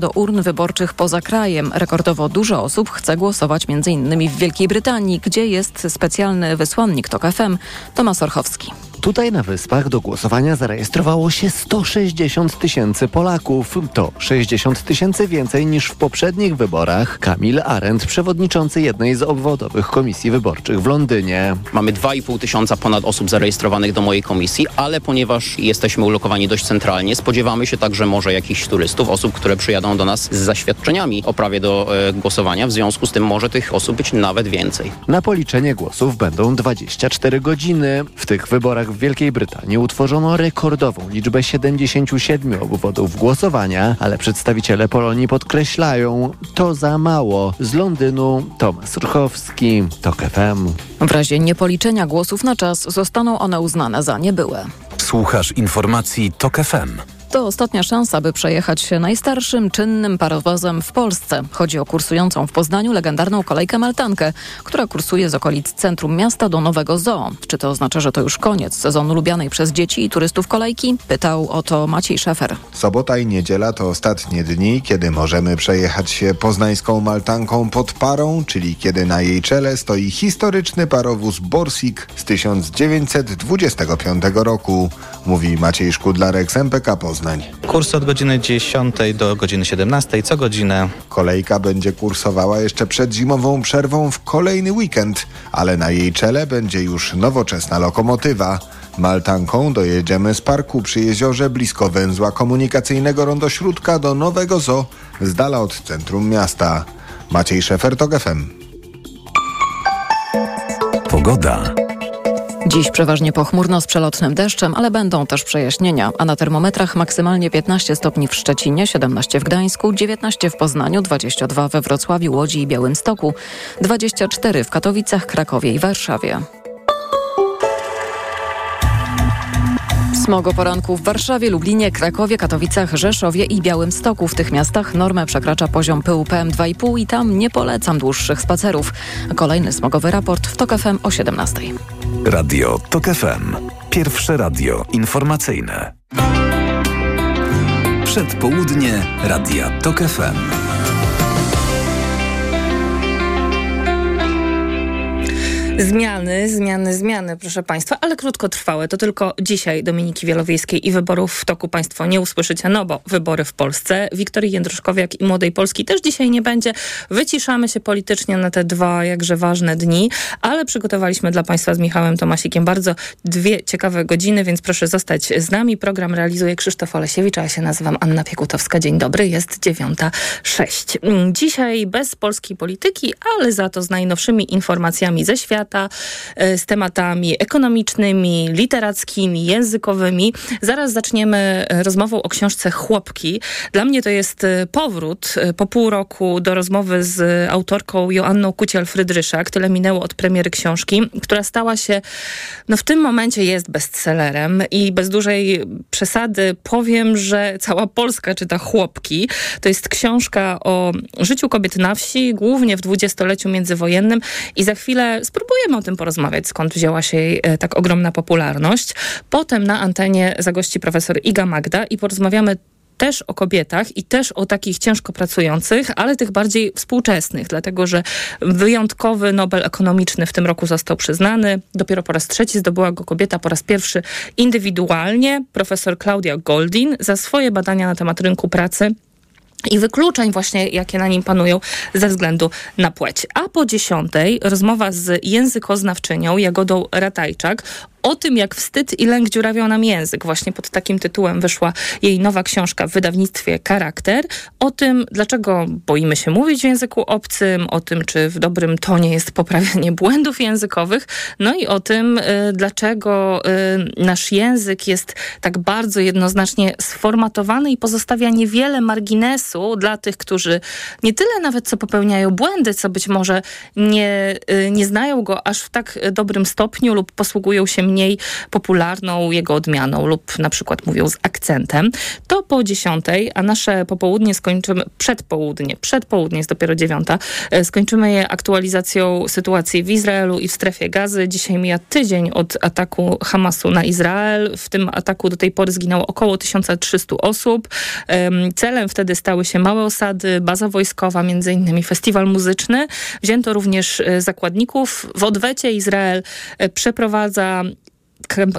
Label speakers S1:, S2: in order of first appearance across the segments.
S1: do urn wyborczych poza krajem. Rekordowo dużo osób chce głosować m.in. w Wielkiej Brytanii, gdzie jest specjalny wysłannik TOK FM, Tomasz Orchowski.
S2: Tutaj na Wyspach do głosowania zarejestrowało się 160 tysięcy Polaków. To 60 tysięcy więcej niż w poprzednich wyborach. Kamil Arendt, przewodniczący jednej z obwodowych komisji wyborczych w Londynie.
S3: Mamy 2,5 tysiąca ponad osób zarejestrowanych do mojej komisji, ale ponieważ jesteśmy ulokowani dość centralnie, spodziewamy się także może jakichś turystów, osób, które przyjadą do nas z zaświadczeniami o prawie do e, głosowania. W związku z tym może tych osób być nawet więcej.
S2: Na policzenie głosów będą 24 godziny. W tych wyborach w Wielkiej Brytanii utworzono rekordową liczbę 77 obwodów głosowania, ale przedstawiciele Polonii podkreślają, to za mało. Z Londynu Tomasz Ruchowski, TOK FM.
S1: W razie niepoliczenia głosów na czas zostaną one uznane za niebyłe.
S4: Słuchasz informacji TOK FM.
S1: To ostatnia szansa, by przejechać się najstarszym czynnym parowozem w Polsce. Chodzi o kursującą w Poznaniu legendarną kolejkę Maltankę, która kursuje z okolic centrum miasta do Nowego Zoo. Czy to oznacza, że to już koniec sezonu lubianej przez dzieci i turystów kolejki? Pytał o to Maciej Szefer.
S5: Sobota i niedziela to ostatnie dni, kiedy możemy przejechać się poznańską Maltanką pod parą, czyli kiedy na jej czele stoi historyczny parowóz Borsik z 1925 roku, mówi Maciej Szkudlarek z MPK Poznań.
S6: Kurs od godziny 10 do godziny 17 co godzinę.
S5: Kolejka będzie kursowała jeszcze przed zimową przerwą w kolejny weekend, ale na jej czele będzie już nowoczesna lokomotywa. Maltanką dojedziemy z parku przy jeziorze blisko węzła komunikacyjnego Rondo Śródka do Nowego Zoo z dala od centrum miasta. Maciej Szefer, TOG FM.
S4: Pogoda.
S1: Dziś przeważnie pochmurno z przelotnym deszczem, ale będą też przejaśnienia, a na termometrach maksymalnie 15 stopni w Szczecinie, 17 w Gdańsku, 19 w Poznaniu, 22 we Wrocławiu, Łodzi i Białymstoku, 24 w Katowicach, Krakowie i Warszawie. Smog o poranku w Warszawie, Lublinie, Krakowie, Katowicach, Rzeszowie i Białymstoku. W tych miastach normę przekracza poziom pyłu PM2,5 i tam nie polecam dłuższych spacerów. Kolejny smogowy raport w TOK FM o 17.
S4: Radio TOK FM. Pierwsze radio informacyjne. Przedpołudnie Radia TOK FM.
S7: Zmiany, zmiany, zmiany, proszę Państwa, ale krótkotrwałe. To tylko dzisiaj Dominiki Wielowiejskiej i wyborów w toku Państwo nie usłyszycie, no bo wybory w Polsce. Wiktorii Jędruszkowiak i Młodej Polski też dzisiaj nie będzie. Wyciszamy się politycznie na te dwa jakże ważne dni, ale przygotowaliśmy dla Państwa z Michałem Tomasikiem bardzo dwie ciekawe godziny, więc proszę zostać z nami. Program realizuje Krzysztof Olesiewicz, a ja się nazywam Anna Piekutowska. Dzień dobry, jest 9.06. Dzisiaj bez polskiej polityki, ale za to z najnowszymi informacjami ze świata, świata, e, z tematami ekonomicznymi, literackimi, językowymi. Zaraz zaczniemy e, rozmową o książce Chłopki. Dla mnie to jest e, powrót po pół roku do rozmowy z autorką Joanną Kuciel-Frydryszak. Tyle minęło od premiery książki, która stała się, no w tym momencie jest bestsellerem i bez dużej przesady powiem, że cała Polska czyta Chłopki. To jest książka o życiu kobiet na wsi, głównie w dwudziestoleciu międzywojennym i za chwilę spróbuję spróbujemy o tym porozmawiać, skąd wzięła się jej e, tak ogromna popularność. Potem na antenie zagości profesor Iga Magda i porozmawiamy też o kobietach i też o takich ciężko pracujących, ale tych bardziej współczesnych, dlatego że wyjątkowy Nobel ekonomiczny w tym roku został przyznany. Dopiero po raz trzeci zdobyła go kobieta, po raz pierwszy indywidualnie, profesor Claudia Goldin, za swoje badania na temat rynku pracy i wykluczeń właśnie, jakie na nim panują ze względu na płeć. A po dziesiątej rozmowa z językoznawczynią Jagodą Ratajczak o tym, jak wstyd i lęk dziurawią nam język. Właśnie pod takim tytułem wyszła jej nowa książka w wydawnictwie Charakter. O tym, dlaczego boimy się mówić w języku obcym, o tym, czy w dobrym tonie jest poprawianie błędów językowych, no i o tym, y, dlaczego y, nasz język jest tak bardzo jednoznacznie sformatowany i pozostawia niewiele marginesu dla tych, którzy nie tyle nawet co popełniają błędy, co być może nie, y, nie znają go aż w tak dobrym stopniu lub posługują się mniej popularną jego odmianą lub na przykład mówią z akcentem, to po dziesiątej, a nasze popołudnie skończymy, przedpołudnie, przedpołudnie jest dopiero dziewiąta, e, skończymy je aktualizacją sytuacji w Izraelu i w strefie gazy. Dzisiaj mija tydzień od ataku Hamasu na Izrael. W tym ataku do tej pory zginęło około 1300 osób. Celem wtedy stały się małe osady, baza wojskowa, między innymi festiwal muzyczny. Wzięto również e, zakładników. W odwecie Izrael e, przeprowadza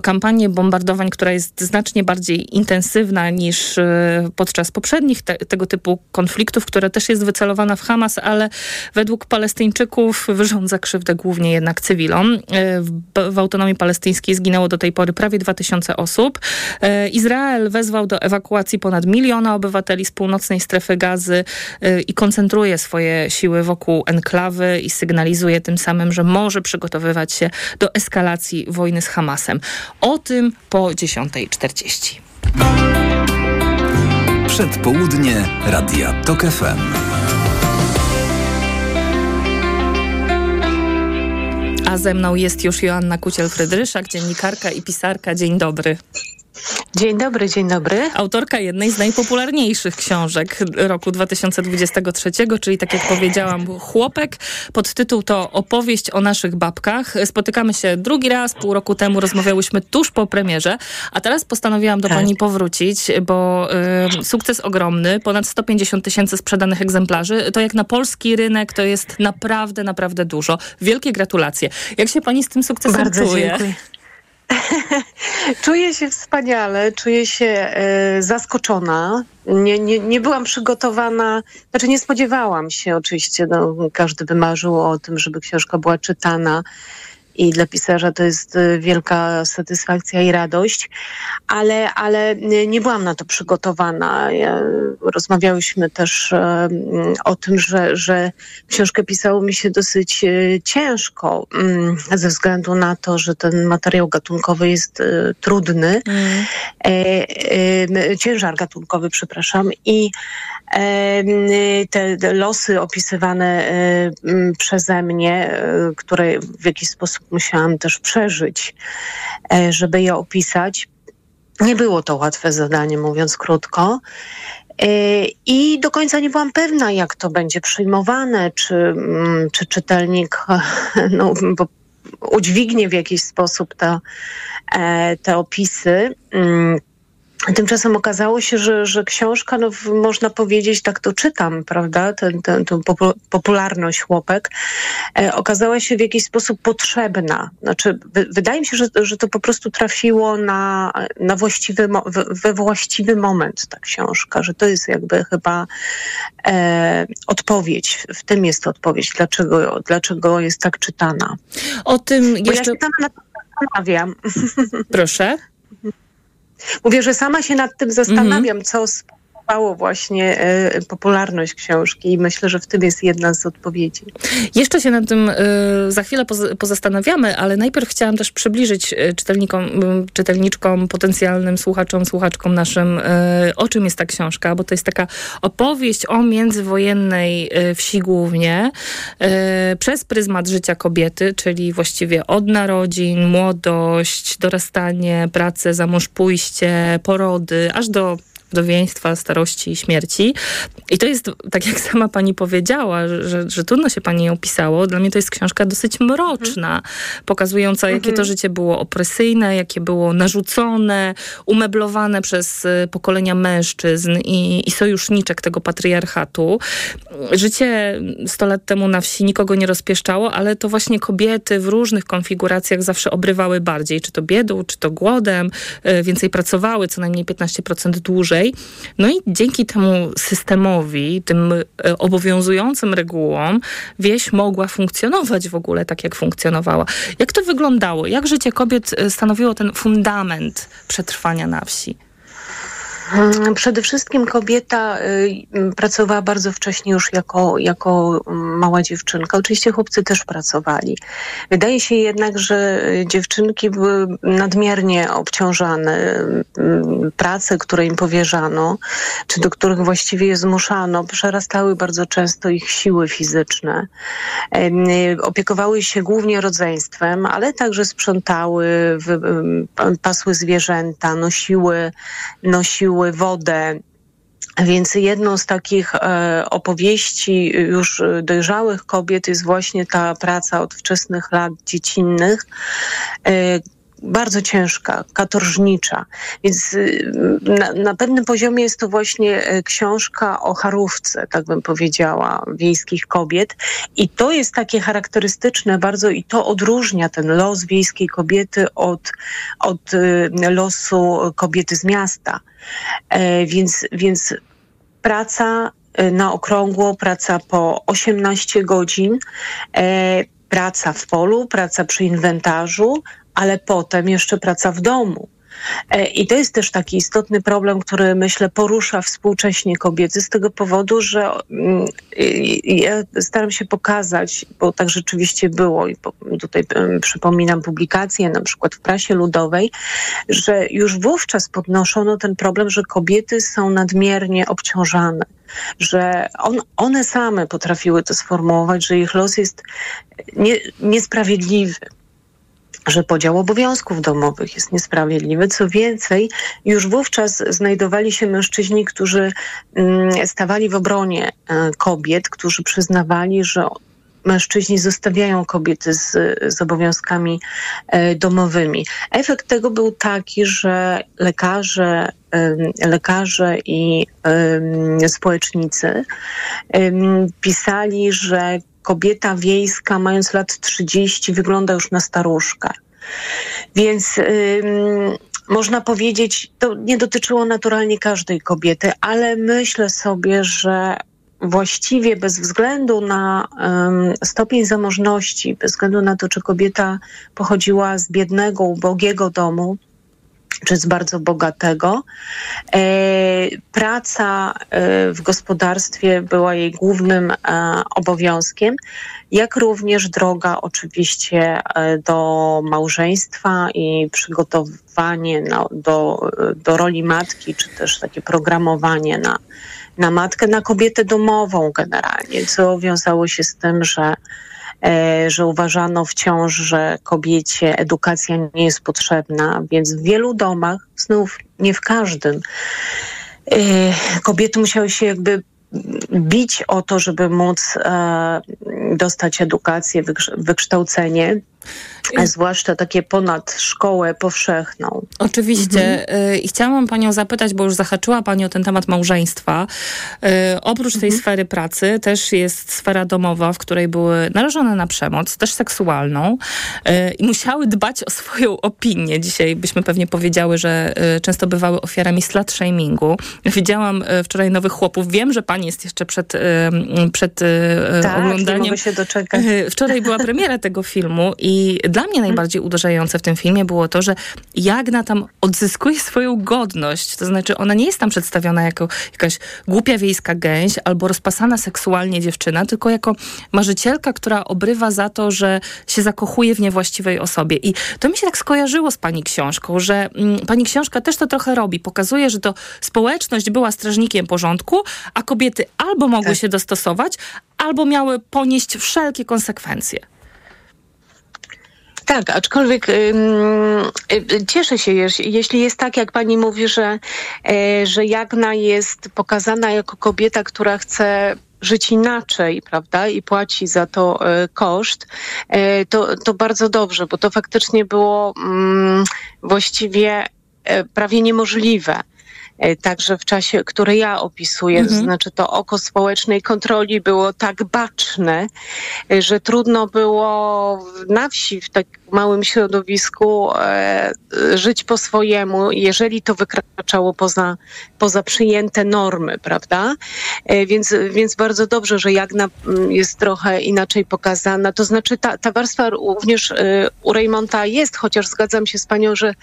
S7: kampanię bombardowań, która jest znacznie bardziej intensywna niż e, podczas poprzednich te, tego typu konfliktów, która też jest wycelowana w Hamas, ale według Palestyńczyków wyrządza krzywdę głównie jednak cywilom. E, w, w autonomii palestyńskiej zginęło do tej pory prawie 2000 osób. E, Izrael wezwał do ewakuacji ponad miliona obywateli z północnej strefy gazy i koncentruje swoje siły wokół enklawy i sygnalizuje tym samym, że może przygotowywać się do eskalacji wojny z Hamasem. O tym po 10.40.
S4: Przedpołudnie Radia TOK FM.
S7: A ze mną jest już Joanna Kuciel-Frydryszak, dziennikarka i pisarka. Dzień dobry.
S8: Dzień dobry, dzień dobry.
S7: Autorka jednej z najpopularniejszych książek roku 2023, czyli tak jak powiedziałam, Chłopek. Pod tytuł to Opowieść o naszych babkach. Spotykamy się drugi raz, pół roku temu rozmawiałyśmy tuż po premierze, a teraz postanowiłam do tak. pani powrócić, bo y, sukces ogromny, ponad 150 tysięcy sprzedanych egzemplarzy. To jak na polski rynek to jest naprawdę, naprawdę dużo. Wielkie gratulacje. Jak się pani z tym sukcesem
S8: Bardzo
S7: czuje?
S8: Dziękuję. czuję się wspaniale, czuję się e, zaskoczona. Nie, nie, nie byłam przygotowana, znaczy nie spodziewałam się oczywiście, no, każdy by marzył o tym, żeby książka była czytana i dla pisarza to jest y, wielka satysfakcja i radość, ale, ale nie byłam na to przygotowana. Rozmawiałyśmy też e, o tym, że, że książkę pisało mi się dosyć e, ciężko mm, ze względu na to, że ten materiał gatunkowy jest e, trudny, mm. ciężar gatunkowy, przepraszam, i te losy opisywane przeze mnie, które w jakiś sposób musiałam też przeżyć, e, żeby je opisać. Nie było to łatwe zadanie, mówiąc krótko. E, I do końca nie byłam pewna, jak to będzie przyjmowane, czy, mm, czy czytelnik no, udźwignie w jakiś sposób te, e, te opisy. Tymczasem okazało się, że, że książka, no, można powiedzieć, tak to czytam, prawda, tę popularność chłopek, e, okazała się w jakiś sposób potrzebna. Znaczy, wydaje mi się, że, że to po prostu trafiło na, na właściwy, we właściwy moment ta książka, że to jest jakby chyba e, odpowiedź, w tym jest odpowiedź, dlaczego, dlaczego jest tak czytana.
S7: O tym
S8: Bo jeszcze... ja się tam zastanawiam.
S7: Proszę.
S8: Mówię, że sama się nad tym zastanawiam, mm -hmm. Spowodowało właśnie e, popularność książki i myślę, że w tym jest jedna z odpowiedzi.
S7: Jeszcze się nad tym e, za chwilę poz pozastanawiamy, ale najpierw chciałam też przybliżyć e, czytelnikom, czytelniczkom, potencjalnym słuchaczom, słuchaczkom naszym, o czym jest ta książka, bo to jest taka opowieść o międzywojennej wsi głównie przez pryzmat życia kobiety, czyli właściwie od narodzin, młodość, dorastanie, pracę, za mąż pójście, porody, aż do wdowieństwa, starości i śmierci. I to jest, tak jak sama pani powiedziała, że, że trudno się pani ją pisało. Dla mnie to jest książka dosyć mroczna, pokazująca, jakie to mhm. życie było opresyjne, jakie było narzucone, umeblowane przez y, pokolenia mężczyzn i, i sojuszniczek tego patriarchatu. Życie 100 lat temu na wsi nikogo nie rozpieszczało, ale to właśnie kobiety w różnych konfiguracjach zawsze obrywały bardziej, czy to biedą, czy to głodem, y, więcej pracowały, co najmniej 15% dłużej. No i dzięki temu systemowi, tym e, obowiązującym regułom, wieś mogła funkcjonować w ogóle tak, jak funkcjonowała. Jak to wyglądało? Jak życie kobiet e, stanowiło ten fundament przetrwania na wsi?
S8: Mm, przede wszystkim kobieta y, pracowała bardzo wcześnie już jako, jako mała dziewczynka. Oczywiście chłopcy też pracowali. Wydaje się jednak, że dziewczynki były nadmiernie obciążane. Prace, które im powierzano, czy do których właściwie je zmuszano, przerastały bardzo często ich siły fizyczne. Opiekowały się głównie rodzeństwem, ale także sprzątały, pasły zwierzęta, nosiły, nosiły wodę. Więc jedną z takich e, opowieści już dojrzałych kobiet jest właśnie ta praca od wczesnych lat dziecinnych, e, bardzo ciężka, katorżnicza. Więc y, na, na, pewnym poziomie jest to właśnie y, książka o charówce, tak bym powiedziała, wiejskich kobiet. I to jest takie charakterystyczne bardzo i to odróżnia ten los wiejskiej kobiety od, od y, losu kobiety z miasta. E, więc, więc praca na okrągło, praca po 18 godzin, e, praca w polu, praca przy inwentarzu, ale potem jeszcze praca w domu. E, I to jest też taki istotny problem, który myślę porusza współcześnie kobiety z tego powodu, że mm, ja staram się pokazać, bo tak rzeczywiście było i tutaj przypominam publikacje na przykład w prasie ludowej, że już wówczas podnoszono ten problem, że kobiety są nadmiernie obciążane że on, one same potrafiły to sformułować, że ich los jest nie, niesprawiedliwy że podział obowiązków domowych jest niesprawiedliwy. Co więcej, już wówczas znajdowali się mężczyźni, którzy mm, stawali w obronie e, kobiet, którzy przyznawali, że mężczyźni zostawiają kobiety z, z obowiązkami e, domowymi. Efekt tego był taki, że lekarze, lekarze i społecznicy pisali, że kobieta wiejska, mając lat 30, wygląda już na staruszkę. Więc można powiedzieć, to nie dotyczyło naturalnie każdej kobiety, ale myślę sobie, że właściwie bez względu na um, stopień zamożności, bez względu na to, czy kobieta pochodziła z biednego, ubogiego domu, czy z bardzo bogatego. E, praca e, w gospodarstwie była jej głównym e, obowiązkiem, jak również droga oczywiście do małżeństwa i przygotowanie do, do roli matki, czy też takie programowanie na, na matkę, na kobietę domową generalnie, co wiązało się z tym, że E, że uważano wciąż, że kobiecie edukacja nie jest potrzebna, więc w wielu domach, znów nie w każdym, e, kobiety musiały się jakby bić o to, żeby móc e, dostać edukację, wykształcenie zwłaszcza takie ponad szkołę powszechną.
S7: Oczywiście. Mhm. I chciałam panią zapytać, bo już zahaczyła pani o ten temat małżeństwa. Y, oprócz tej mhm. sfery pracy też jest sfera domowa, w której były narażone na przemoc, też seksualną y, i musiały dbać o swoją opinię. Dzisiaj byśmy pewnie powiedziały, że często bywały ofiarami slut shamingu. Widziałam wczoraj nowych chłopów. Wiem, że pani jest jeszcze przed, przed
S8: tak,
S7: oglądaniem.
S8: Nie mogę się doczekać.
S7: Wczoraj była premiera tego filmu i dla mnie najbardziej uderzające w tym filmie było to, że Jagna tam odzyskuje swoją godność. To znaczy, ona nie jest tam przedstawiona jako jakaś głupia wiejska gęś albo rozpasana seksualnie dziewczyna, tylko jako marzycielka, która obrywa za to, że się zakochuje w niewłaściwej osobie. I to mi się tak skojarzyło z pani książką, że mm, pani książka też to trochę robi. Pokazuje, że to społeczność była strażnikiem porządku, a kobiety albo mogły tak. się dostosować, albo miały ponieść wszelkie konsekwencje.
S8: Tak, aczkolwiek y, cieszę się, jeśli jest tak, jak pani mówi, że, y, że Jagna jest pokazana jako kobieta, która chce żyć inaczej, prawda, i płaci za to y, koszt, y, to, to bardzo dobrze, bo to faktycznie było mm, właściwie prawie niemożliwe. E, także w czasie, który ja opisuję, mhm. to znaczy to oko społecznej kontroli było tak baczne, e, że trudno było na wsi, w tak małym środowisku e, żyć po swojemu, jeżeli to wykraczało poza, poza przyjęte normy, prawda? Więc, więc bardzo dobrze, że Jagna mm, jest trochę inaczej pokazana. To znaczy ta, ta warstwa również u Raymonta jest, chociaż zgadzam się z panią, że,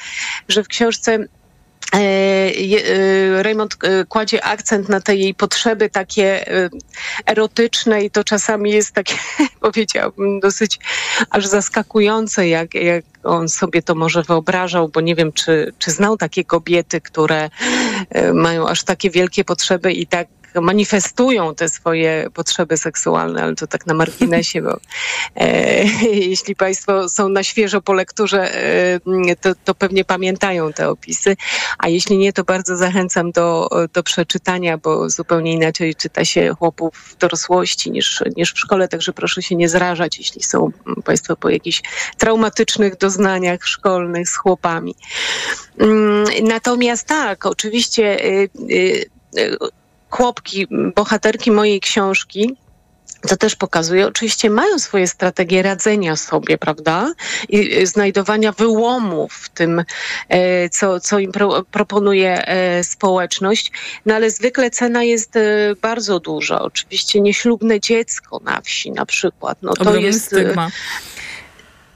S8: że w książce Raymond kładzie akcent na te jej potrzeby takie erotyczne i to czasami jest takie, powiedziałabym, dosyć aż zaskakujące, jak, jak on sobie to może wyobrażał, bo nie wiem, czy, czy znał takie kobiety, które mają aż takie wielkie potrzeby i tak manifestują te swoje potrzeby seksualne, ale to tak na marginesie, bo e, jeśli Państwo są na świeżo po lekturze, e, to, to, pewnie pamiętają te opisy, a jeśli nie, to bardzo zachęcam do, do przeczytania, bo zupełnie inaczej czyta się chłopów w dorosłości niż, niż w szkole, także proszę się nie zrażać, jeśli są Państwo po jakichś traumatycznych doznaniach szkolnych z chłopami. Mm, natomiast tak, oczywiście y, y, y, chłopki, bohaterki mojej książki, to też pokazuje, oczywiście mają swoje strategie radzenia sobie, prawda? I e, znajdowania wyłomów w tym, e, co, co im pro, proponuje e, społeczność. No ale zwykle cena jest bardzo duża. Oczywiście nieślubne dziecko na wsi na przykład. No,
S7: to jest stygma.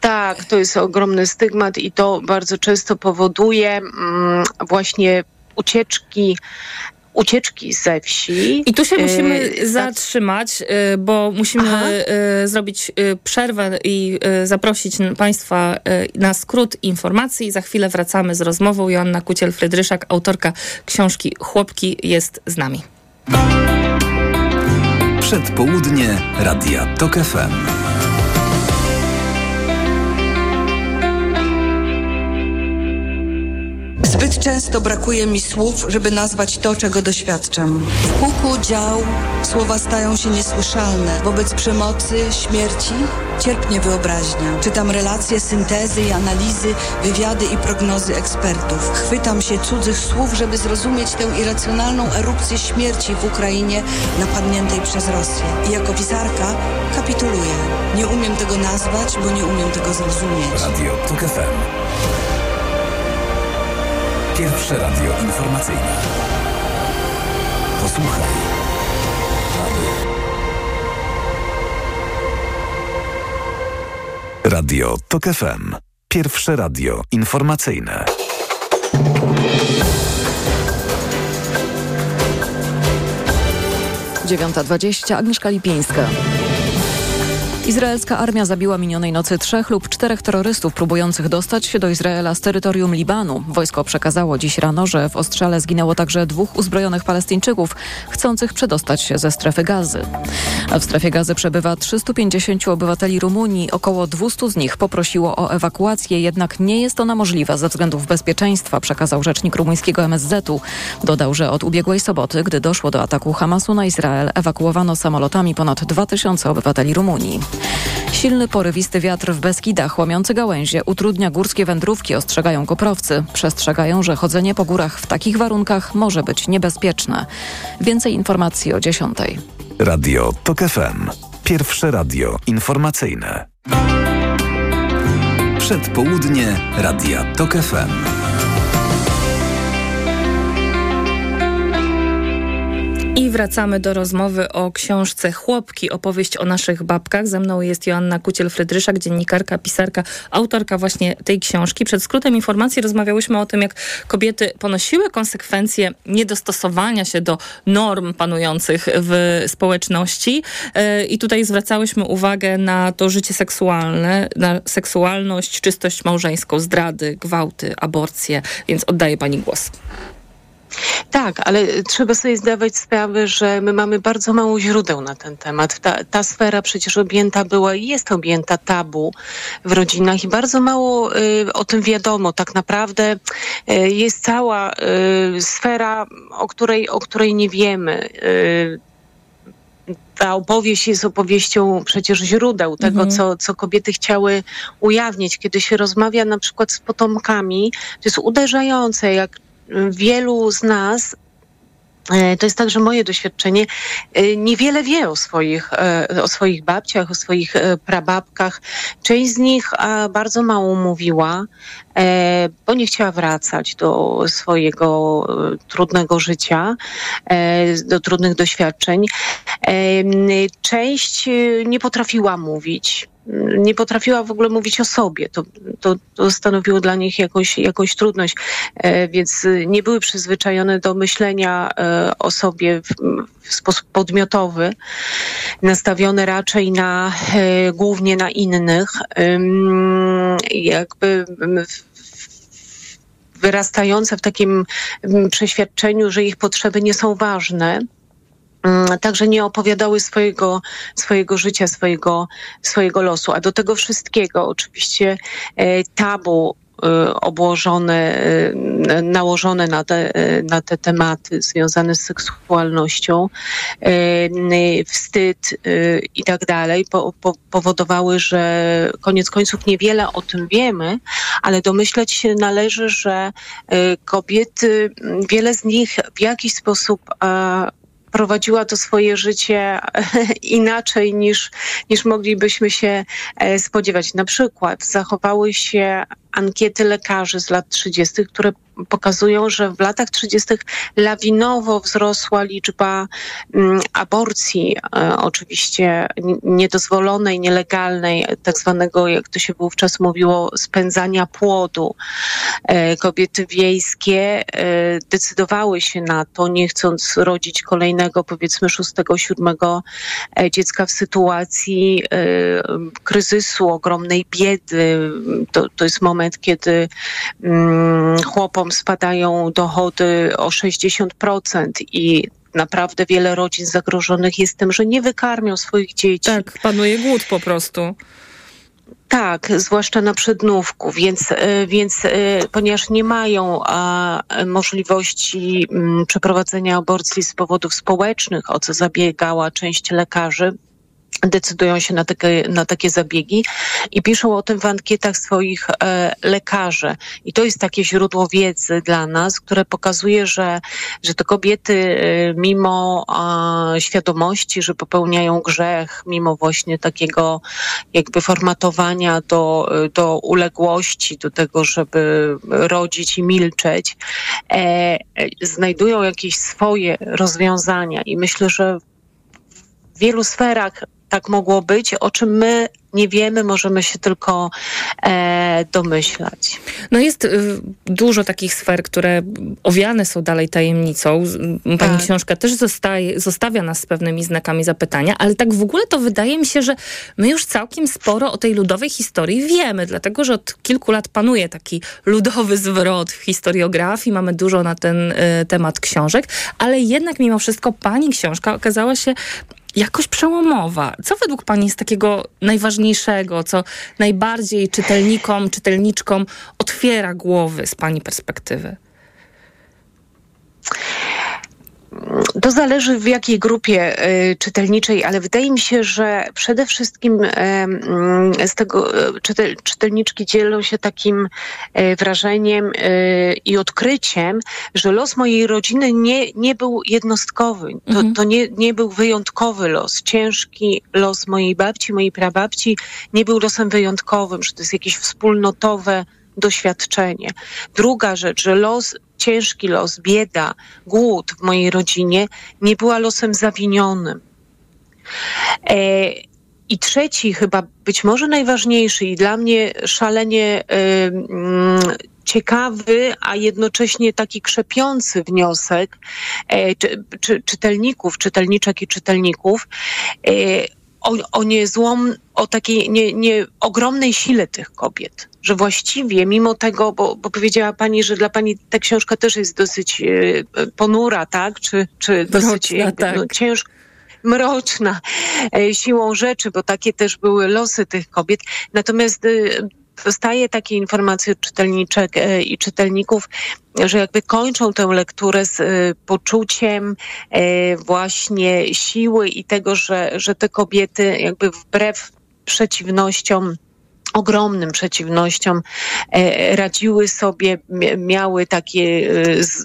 S8: Tak, to jest ogromny stygmat i to bardzo często powoduje mm, właśnie ucieczki ucieczki ze wsi.
S7: I tu się musimy y, zatrzymać, y, bo musimy Aha. Y, zrobić przerwę i zaprosić Państwa na skrót informacji. Za chwilę wracamy z rozmową. Joanna Kuciel-Frydryszak, autorka książki Chłopki jest z nami.
S4: Przedpołudnie Radia TOK FM.
S9: Często brakuje mi słów, żeby nazwać to, czego doświadczam. W huku dział słowa stają się niesłyszalne. Wobec przemocy, śmierci cierpnie wyobraźnia. Czytam relacje, syntezy i analizy, wywiady i prognozy ekspertów. Chwytam się cudzych słów, żeby zrozumieć tę irracjonalną erupcję śmierci w Ukrainie napadniętej przez Rosję. I jako pisarka kapituluję. Nie umiem tego nazwać, bo nie umiem tego zrozumieć.
S4: Radio TOK. Pierwsze radio informacyjne. Posłuchaj. Radio TOK FM. Pierwsze radio informacyjne.
S1: Dziewiąta dwadzieścia. Agnieszka Lipińska. Izraelska armia zabiła minionej nocy trzech lub czterech terrorystów próbujących dostać się do Izraela z terytorium Libanu. Wojsko przekazało dziś rano, że w ostrzale zginęło także dwóch uzbrojonych Palestyńczyków chcących przedostać się ze strefy gazy. A w strefie gazy przebywa 350 obywateli Rumunii. Około 200 z nich poprosiło o ewakuację, jednak nie jest ona możliwa ze względów bezpieczeństwa, przekazał rzecznik rumuńskiego MSZ-u. Dodał, że od ubiegłej soboty, gdy doszło do ataku Hamasu na Izrael, ewakuowano samolotami ponad 2000 obywateli Rumunii. Silny porywisty wiatr w Beskidach, łamiący gałęzie, utrudnia górskie wędrówki, ostrzegają koprowcy. Przestrzegają, że chodzenie po górach w takich warunkach może być niebezpieczne. Więcej informacji o 10.
S4: Radio TOK FM. Pierwsze radio informacyjne. Przedpołudnie Radia TOK FM.
S7: I wracamy do rozmowy o książce Chłopki, opowieść o naszych babkach. Ze mną jest Joanna Kuciel-Frydryszak, dziennikarka, pisarka, autorka właśnie tej książki. Przed skrótem informacji rozmawiałyśmy o tym, jak kobiety ponosiły konsekwencje niedostosowania się do norm panujących w społeczności. E, I tutaj zwracałyśmy uwagę na to życie seksualne, na seksualność, czystość małżeńską, zdrady, gwałty, aborcje. Więc oddaję pani głos.
S8: Tak, ale trzeba sobie zdawać sprawę, że my mamy bardzo mało źródeł na ten temat. Ta, ta sfera przecież objęta była i jest objęta tabu w rodzinach i bardzo mało y, o tym wiadomo. Tak naprawdę y, jest cała y, sfera, o której, o której nie wiemy y, ta opowieść jest opowieścią przecież źródeł tego, mhm. co, co kobiety chciały ujawnić. Kiedy się rozmawia na przykład z potomkami, to jest uderzające, jak wielu z nas e, to jest także moje doświadczenie. E, niewiele wie o swoich, e, o swoich babciach, o swoich prababkach. Część z nich bardzo mało mówiła, bo nie chciała wracać do swojego trudnego życia, do trudnych doświadczeń. Część nie potrafiła mówić nie potrafiła w ogóle mówić o sobie. To, to, to stanowiło dla nich jakąś, jakąś trudność, e, więc nie były przyzwyczajone do myślenia e, o sobie w, w sposób podmiotowy, nastawione raczej na e, głównie na innych. Jakby wyrastające w takim przeświadczeniu, że ich potrzeby nie są ważne także nie opowiadały swojego, swojego życia, swojego, swojego losu. A do tego wszystkiego oczywiście e, tabu e, obłożone, e, nałożone na te, na te tematy związane z seksualnością, wstyd i tak dalej, po, po, powodowały, że koniec końców niewiele o tym wiemy, ale domyśleć się należy, że kobiety, wiele z nich w jakiś sposób prowadziła to swoje życie inaczej niż, niż moglibyśmy się e, spodziewać. Na przykład zachowały się ankiety lekarzy z lat 30., które pokazują, że w latach 30. lawinowo wzrosła liczba mm, aborcji, e, oczywiście niedozwolonej, nielegalnej, tak zwanego, jak to się wówczas mówiło, spędzania płodu. E, kobiety wiejskie e, decydowały się na to, nie chcąc rodzić kolejnego, powiedzmy, szóstego, siódmego dziecka w sytuacji kryzysu, ogromnej biedy. To, to jest moment, moment, kiedy mm, chłopom spadają dochody o 60% i naprawdę wiele rodzin zagrożonych jest tym, że nie wykarmią swoich dzieci.
S7: Tak, panuje głód po prostu.
S8: Tak, zwłaszcza na przednówku, więc, e, więc e, ponieważ nie mają a, możliwości m, mm, przeprowadzenia aborcji z powodów społecznych, o co zabiegała część lekarzy, decydują się na takie, na takie zabiegi i piszą o tym w ankietach swoich e, lekarzy. I to jest takie źródło wiedzy dla nas, które pokazuje, że, że te kobiety e, mimo e, świadomości, że popełniają grzech, mimo właśnie takiego jakby formatowania do, do uległości, do tego, żeby rodzić i milczeć, e, znajdują jakieś swoje rozwiązania i myślę, że w wielu sferach tak mogło być, o czym my nie wiemy, możemy się tylko e, domyślać.
S7: No jest y, dużo takich sfer, które owiane są dalej tajemnicą. Pani tak. książka też zostaje, zostawia nas z pewnymi znakami zapytania, ale tak w ogóle to wydaje mi się, że my już całkiem sporo o tej ludowej historii wiemy, dlatego że od kilku lat panuje taki ludowy zwrot w historiografii, mamy dużo na ten y, temat książek, ale jednak mimo wszystko pani książka okazała się jakoś przełomowa. Co według Pani jest takiego najważniejszego, co najbardziej czytelnikom, czytelniczkom otwiera głowy z Pani perspektywy?
S8: To zależy w jakiej grupie y, czytelniczej, ale wydaje mi się, że przede wszystkim z tego y, czytel, czytelniczki dzielą się takim y, wrażeniem y, i odkryciem, że los mojej rodziny nie, nie był jednostkowy. To, mhm. to nie, nie był wyjątkowy los. Ciężki los mojej babci, mojej prababci nie był losem wyjątkowym, że to jest jakieś wspólnotowe doświadczenie. Druga rzecz, że los ciężki los, bieda, głód w mojej rodzinie nie była losem zawinionym. E, I trzeci, chyba być może najważniejszy i dla mnie szalenie e, mm, ciekawy, a jednocześnie taki krzepiący wniosek e, czy, czy, czytelników, czytelniczek i czytelników e, o, o niezłom, o takiej nie, nie, ogromnej sile tych kobiet że właściwie mimo tego, bo, bo powiedziała pani, że dla pani ta książka też jest dosyć e, ponura, tak? Czy, czy dosyć
S7: Mroczna, tak. no,
S8: ciężka mroczna e, siłą rzeczy, bo takie też były losy tych kobiet. Natomiast e, dostaję takie informacje od czytelniczek i czytelników, że jakby kończą tę lekturę z poczuciem właśnie siły i tego, że, że te kobiety jakby wbrew przeciwnościom ogromnym przeciwnościom e, radziły sobie, miały taki e,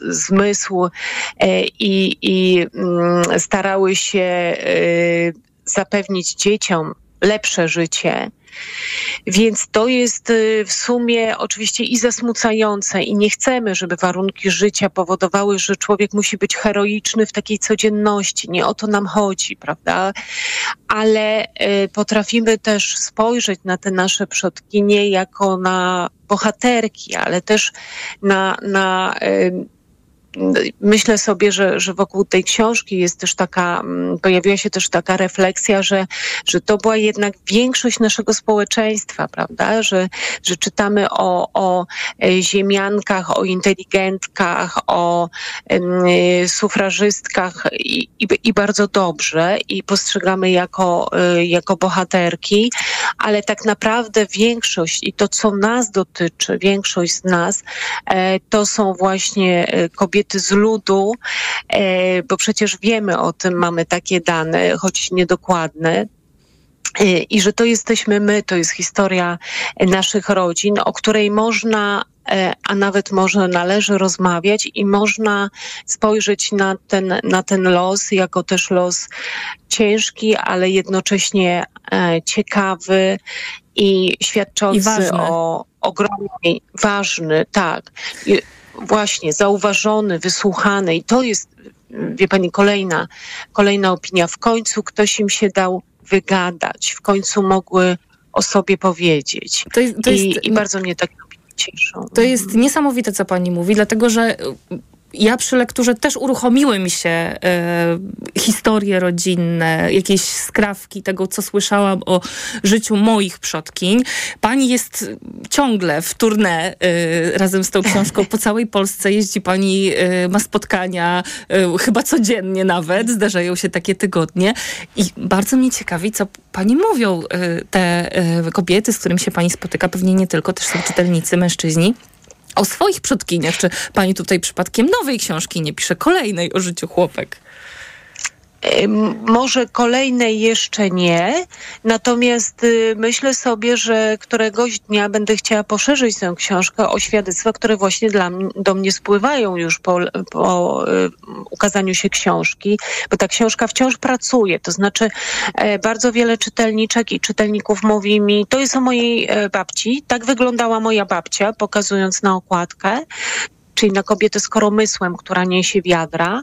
S8: zmysł e, i, i mm, starały się zapewnić dzieciom lepsze życie. Więc to jest y, w sumie oczywiście i zasmucające i nie chcemy, żeby warunki życia powodowały, że człowiek musi być heroiczny w takiej codzienności. Nie o to nam chodzi, prawda? ale potrafimy też spojrzeć na te nasze przodki nie jako na bohaterki, ale też na, na myślę sobie, że, że wokół tej książki jest też taka, mm, pojawiła się też taka refleksja, że, że to była jednak większość naszego społeczeństwa, prawda? Że, że czytamy o, o e, ziemiankach, o inteligentkach, o y, sufrażystkach i, i, i, bardzo dobrze i postrzegamy jako, y, jako bohaterki, ale tak naprawdę większość i to, co nas dotyczy, większość z nas, y, to są właśnie kobiety, kobiety z ludu, e, bo przecież wiemy o tym, mamy takie dane, choć niedokładne, e, i że to jesteśmy my, to jest historia naszych rodzin, o której można, e, a nawet może należy rozmawiać i można spojrzeć na ten, na ten los jako też los ciężki, ale jednocześnie ciekawy i świadczący
S7: I
S8: o ogromnej, ważny, tak właśnie zauważony, wysłuchany i to jest, wie pani, kolejna, kolejna opinia. W końcu ktoś im się dał wygadać, w końcu mogły o sobie powiedzieć. To jest, to jest, I, I bardzo mnie tak cieszą.
S7: To jest niesamowite, co pani mówi, dlatego że ja przy lekturze też uruchomiły mi się e, historie rodzinne, jakieś skrawki tego, co słyszałam o życiu moich przodkiń. Pani jest ciągle w tournée e, razem z tą książką po całej Polsce. Jeździ pani, e, ma spotkania chyba codziennie nawet, zdarzają się takie tygodnie. I bardzo mnie ciekawi, co pani mówią te kobiety, z którymi się pani spotyka, pewnie nie tylko, też są czytelnicy, mężczyźni o swoich przodkiniach. Czy pani tutaj przypadkiem nowej książki nie pisze, kolejnej o życiu chłopek?
S8: Może kolejne jeszcze nie, natomiast y, myślę sobie, że któregoś dnia będę chciała poszerzyć tę książkę o świadectwa, które właśnie dla do mnie spływają już po, po y, ukazaniu się książki, bo ta książka wciąż pracuje. To znaczy, e, bardzo wiele czytelniczek i czytelników mówi mi, to jest o mojej e, babci, tak wyglądała moja babcia, pokazując na okładkę czyli na kobietę z koromysłem, która niesie wiadra.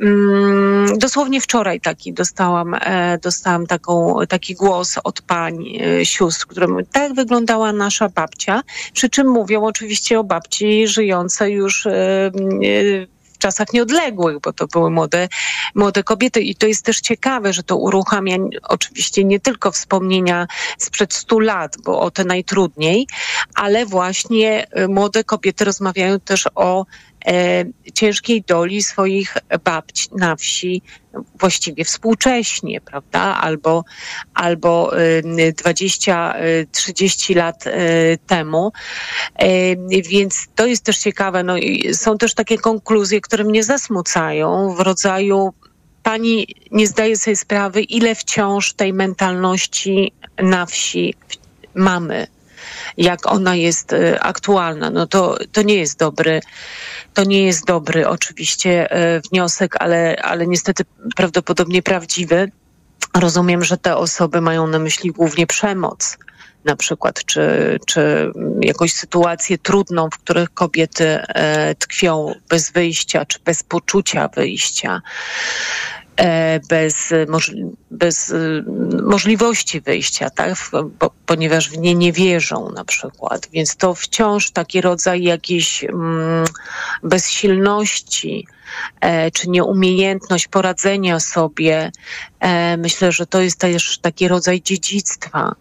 S8: Mm, dosłownie wczoraj taki dostałam, e, dostałam taką, taki głos od pań, e, sióstr, które tak wyglądała nasza babcia, przy czym mówią oczywiście o babci żyjącej już e, czasach nieodległych, bo to były młode, młode kobiety. I to jest też ciekawe, że to uruchamia oczywiście nie tylko wspomnienia sprzed stu lat, bo o te najtrudniej, ale właśnie y, młode kobiety rozmawiają też o ciężkiej doli swoich babci na wsi, właściwie współcześnie, prawda? Albo, albo 20-30 y, lat y, temu. E, więc to jest też ciekawe. No i są też takie konkluzje, które mnie zasmucają w rodzaju pani nie zdaje sobie sprawy, ile wciąż tej mentalności na wsi mamy jak ona jest y, aktualna. No to, to nie jest dobry, to nie jest dobry oczywiście y, wniosek, ale, ale niestety prawdopodobnie prawdziwy. Rozumiem, że te osoby mają na myśli głównie przemoc na przykład, czy, czy jakąś sytuację trudną, w których kobiety e, tkwią bez wyjścia, czy bez poczucia wyjścia. E, bez, bez e, możliwości wyjścia, tak? Bo, ponieważ w nie nie wierzą na przykład. Więc to wciąż taki rodzaj jakiejś mm, bezsilności e, czy nieumiejętność poradzenia sobie. E, myślę, że to jest też taki rodzaj dziedzictwa,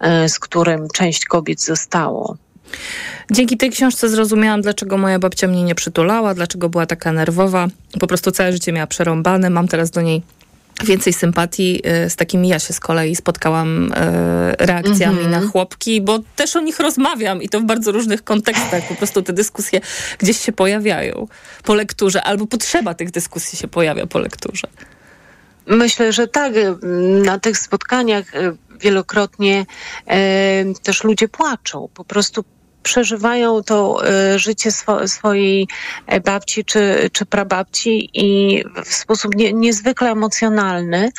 S8: e, z którym część kobiet zostało.
S7: Dzięki tej książce zrozumiałam, dlaczego moja babcia mnie nie przytulała, dlaczego była taka nerwowa. Po prostu całe życie miała przerąbane. Mam teraz do niej więcej sympatii. Y, z takimi ja się z kolei spotkałam y, reakcjami mm -hmm. na chłopki, bo też o nich rozmawiam i to w bardzo różnych kontekstach. Po prostu te dyskusje gdzieś się pojawiają po lekturze, albo potrzeba tych dyskusji się pojawia po lekturze.
S8: Myślę, że tak. Na tych spotkaniach y, wielokrotnie też ludzie płaczą. Po prostu przeżywają to e, życie swo swojej e, babci czy, czy prababci i w sposób nie, niezwykle emocjonalny.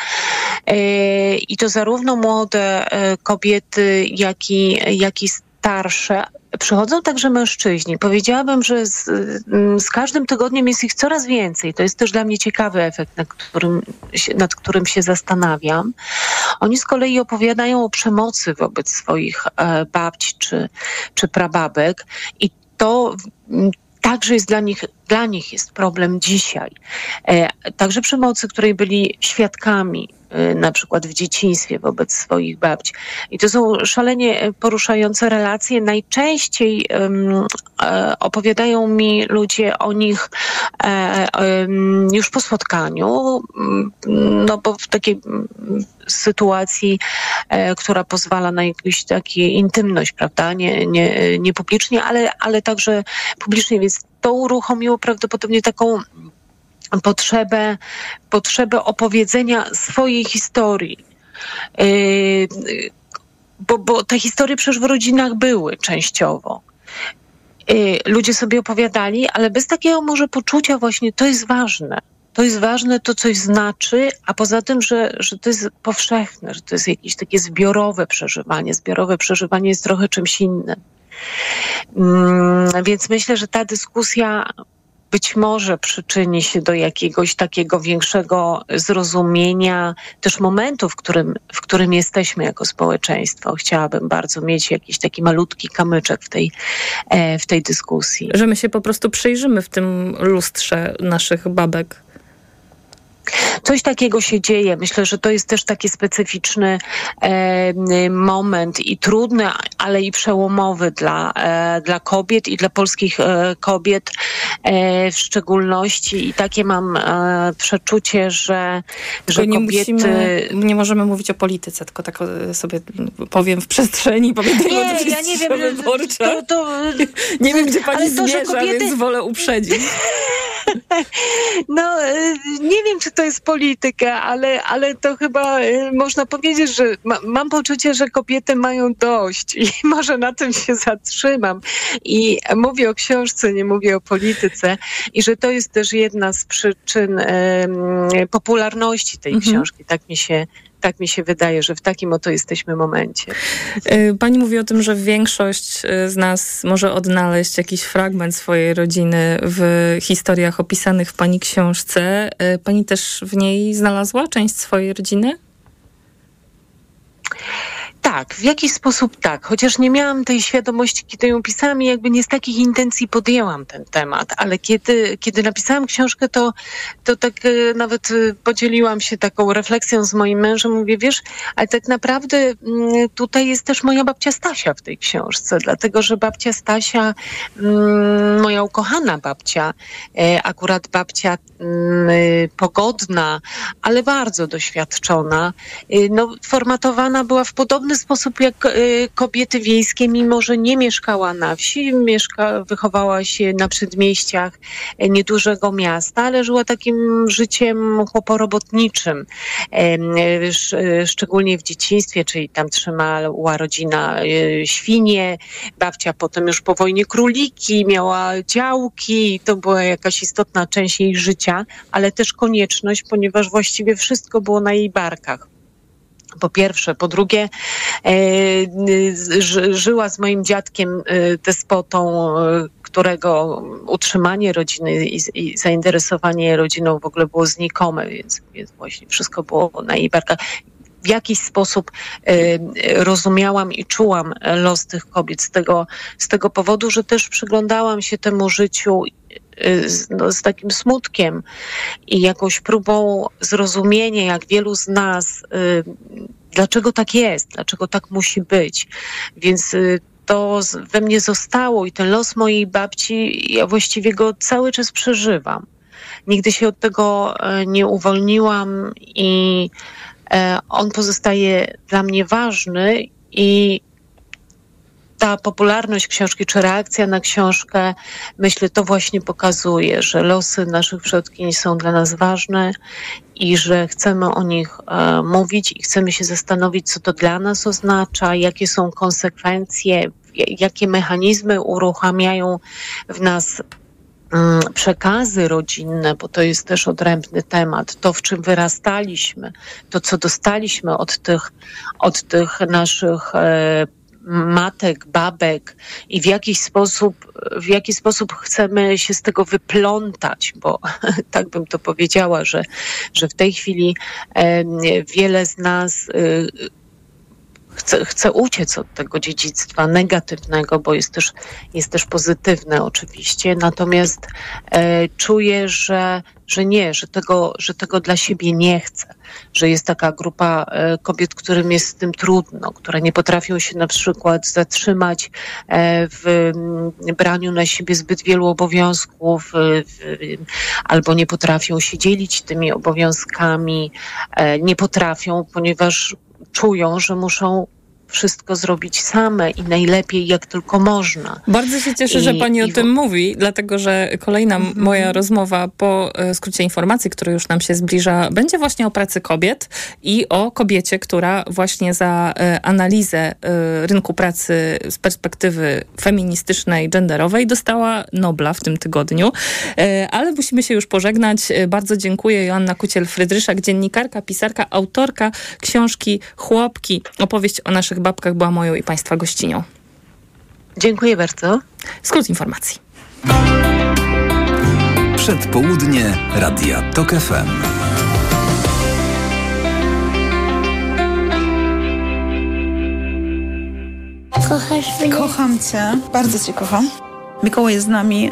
S8: E, I to zarówno młode kobiety, jak i, jak i starsze, Przychodzą także mężczyźni. Powiedziałabym, że z, z, każdym tygodniem jest ich coraz więcej. To jest też dla mnie ciekawy efekt, nad którym, nad którym się zastanawiam. Oni z kolei opowiadają o przemocy wobec swoich e, babci czy, czy prababek i to także jest dla nich, dla nich jest problem dzisiaj. E, także przemocy, której byli świadkami na przykład w dzieciństwie wobec swoich babci. I to są szalenie poruszające relacje. Najczęściej um, opowiadają mi ludzie o nich um, już po spotkaniu, no bo w takiej sytuacji, e, która pozwala na jakąś taką intymność, prawda, nie, nie, nie publicznie, ale, ale także publicznie, więc to uruchomiło prawdopodobnie taką potrzebę, potrzebę opowiedzenia swojej historii. Yy, bo, bo te historie przecież w rodzinach były częściowo. Yy, ludzie sobie opowiadali, ale bez takiego może poczucia właśnie to jest ważne. To jest ważne, to coś znaczy, a poza tym, że, że to jest powszechne, że to jest jakieś takie zbiorowe przeżywanie. Zbiorowe przeżywanie jest trochę czymś innym. Mm, więc myślę, że ta dyskusja być może przyczyni się do jakiegoś takiego większego zrozumienia też momentu, w którym, w którym jesteśmy jako społeczeństwo. Chciałabym bardzo mieć jakiś taki malutki kamyczek w tej, e, w tej dyskusji.
S7: Że my się po prostu przyjrzymy w tym lustrze naszych babek.
S8: Coś takiego się dzieje. Myślę, że to jest też taki specyficzny e, moment i trudny, ale i przełomowy dla, e, dla kobiet i dla polskich e, kobiet e, w szczególności. I takie mam e, przeczucie, że, że
S7: nie
S8: kobiety...
S7: Musimy, nie możemy mówić o polityce, tylko tak sobie powiem w przestrzeni, powiem
S8: nie, ja nie wiem,
S7: to, to, nie wiem, gdzie pani to, zmierza, kobiety... więc wolę uprzedzić.
S8: No, e, nie wiem, czy to jest polityka, ale, ale to chyba e, można powiedzieć, że ma, mam poczucie, że kobiety mają dość i może na tym się zatrzymam. I mówię o książce, nie mówię o polityce i że to jest też jedna z przyczyn popularności tej mhm. książki. Tak mi się tak mi się wydaje, że w takim oto jesteśmy momencie.
S7: E, pani mówi o tym, że większość e, z nas może odnaleźć jakiś fragment swojej rodziny w historiach opisanych w pani książce. E, pani też w niej znalazła część swojej rodziny?
S8: Tak, w jakiś sposób tak. Chociaż nie miałam tej świadomości, kiedy ją pisałam i jakby nie z takich intencji podjęłam ten temat, ale kiedy, kiedy napisałam książkę, to, to tak e, nawet e, podzieliłam się taką refleksją z moim mężem. Mówię, wiesz, ale tak naprawdę mm, tutaj jest też moja babcia Stasia w tej książce, dlatego że babcia Stasia, mm, moja ukochana babcia, e, akurat babcia mm, pogodna, ale bardzo doświadczona, no, formatowana była w podobny podobny sposób jak y, kobiety wiejskie, mimo że nie mieszkała na wsi, mieszka, wychowała się na przedmieściach e, niedużego miasta, ale żyła takim życiem chłoporobotniczym, e, szczególnie w dzieciństwie, czyli tam trzymała rodzina e, świnie, babcia potem już po wojnie króliki, miała działki, to była jakaś istotna część jej życia, ale też konieczność, ponieważ właściwie wszystko było na jej barkach po pierwsze. Po drugie, e, żyła z moim dziadkiem e, despotą, e, którego utrzymanie rodziny i, zainteresowanie rodziną w ogóle było znikome, więc, właśnie wszystko było na jej barkach w jakiś sposób rozumiałam i czułam los tych kobiet z tego, z tego powodu, że też przyglądałam się temu życiu z, no, z takim smutkiem i jakąś próbą zrozumienia, jak wielu z nas, y, dlaczego tak jest, dlaczego tak musi być. Więc y, to we mnie zostało i ten los mojej babci, ja właściwie go cały czas przeżywam. Nigdy się od tego e, nie uwolniłam i e, on pozostaje dla mnie ważny i ta popularność książki, czy reakcja na książkę, myślę, to właśnie pokazuje, że losy naszych przodkiń są dla nas ważne i że chcemy o nich e, mówić i chcemy się zastanowić, co to dla nas oznacza, jakie są konsekwencje, jakie mechanizmy uruchamiają w nas mm, przekazy rodzinne, bo to jest też odrębny temat, to w czym wyrastaliśmy, to co dostaliśmy od tych, od tych naszych e, matek, babek i w jakiś sposób, w jaki sposób chcemy się z tego wyplątać, bo tak bym to powiedziała, że, że w tej chwili wiele z nas y, chce, chce uciec od tego dziedzictwa negatywnego, bo jest też, jest też pozytywne oczywiście, natomiast e, czuję, że, że nie, że tego, że tego dla siebie nie chcę, że jest taka grupa e, kobiet, którym jest z tym trudno, które nie potrafią się na przykład zatrzymać e, w mm, braniu na siebie zbyt wielu obowiązków, w, albo nie potrafią się dzielić tymi obowiązkami, e, nie potrafią, ponieważ czują, że muszą wszystko zrobić same i najlepiej jak tylko można.
S7: Bardzo się cieszę, I, że pani o tym mówi, dlatego że kolejna mm -hmm. moja rozmowa po e, skrócie informacji, który już nam się zbliża, będzie właśnie o pracy kobiet i o kobiecie, która właśnie za e, analizę e, rynku pracy z perspektywy feministycznej, genderowej dostała Nobla w tym tygodniu. Ale musimy się już pożegnać. Bardzo dziękuję Joanna Kuciel-Frydryszak, dziennikarka, pisarka, autorka książki Chłopki, opowieść o naszych babkach była moją i Państwa gościnią.
S8: Dziękuję bardzo.
S7: Skrót informacji.
S4: Przedpołudnie Radia TOK FM.
S10: Kochasz mnie? Kocham cię. Bardzo cię kocham. Mikołaj jest z nami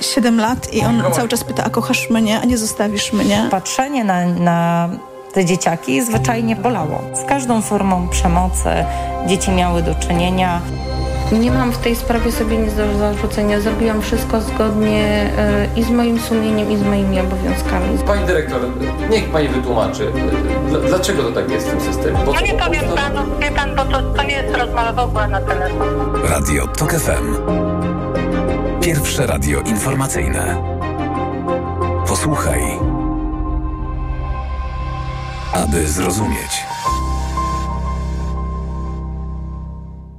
S10: e, 7 lat i on Mikołaj. cały czas pyta, a kochasz mnie, a nie zostawisz mnie?
S11: Patrzenie na, na te dzieciaki zwyczajnie bolało. Z każdą formą przemocy dzieci miały do czynienia.
S12: Nie mam w tej sprawie sobie nic do zarzucenia. Zrobiłam wszystko zgodnie y, i z moim sumieniem, i z moimi obowiązkami.
S13: Pani dyrektor, niech pani wytłumaczy, dlaczego to tak jest w tym systemie?
S14: Bo ja nie powiem panu, wie pan, bo to, to nie jest rozmowa w ogóle na telefon.
S4: Radio TOK FM. Pierwsze radio informacyjne. Posłuchaj aby zrozumieć.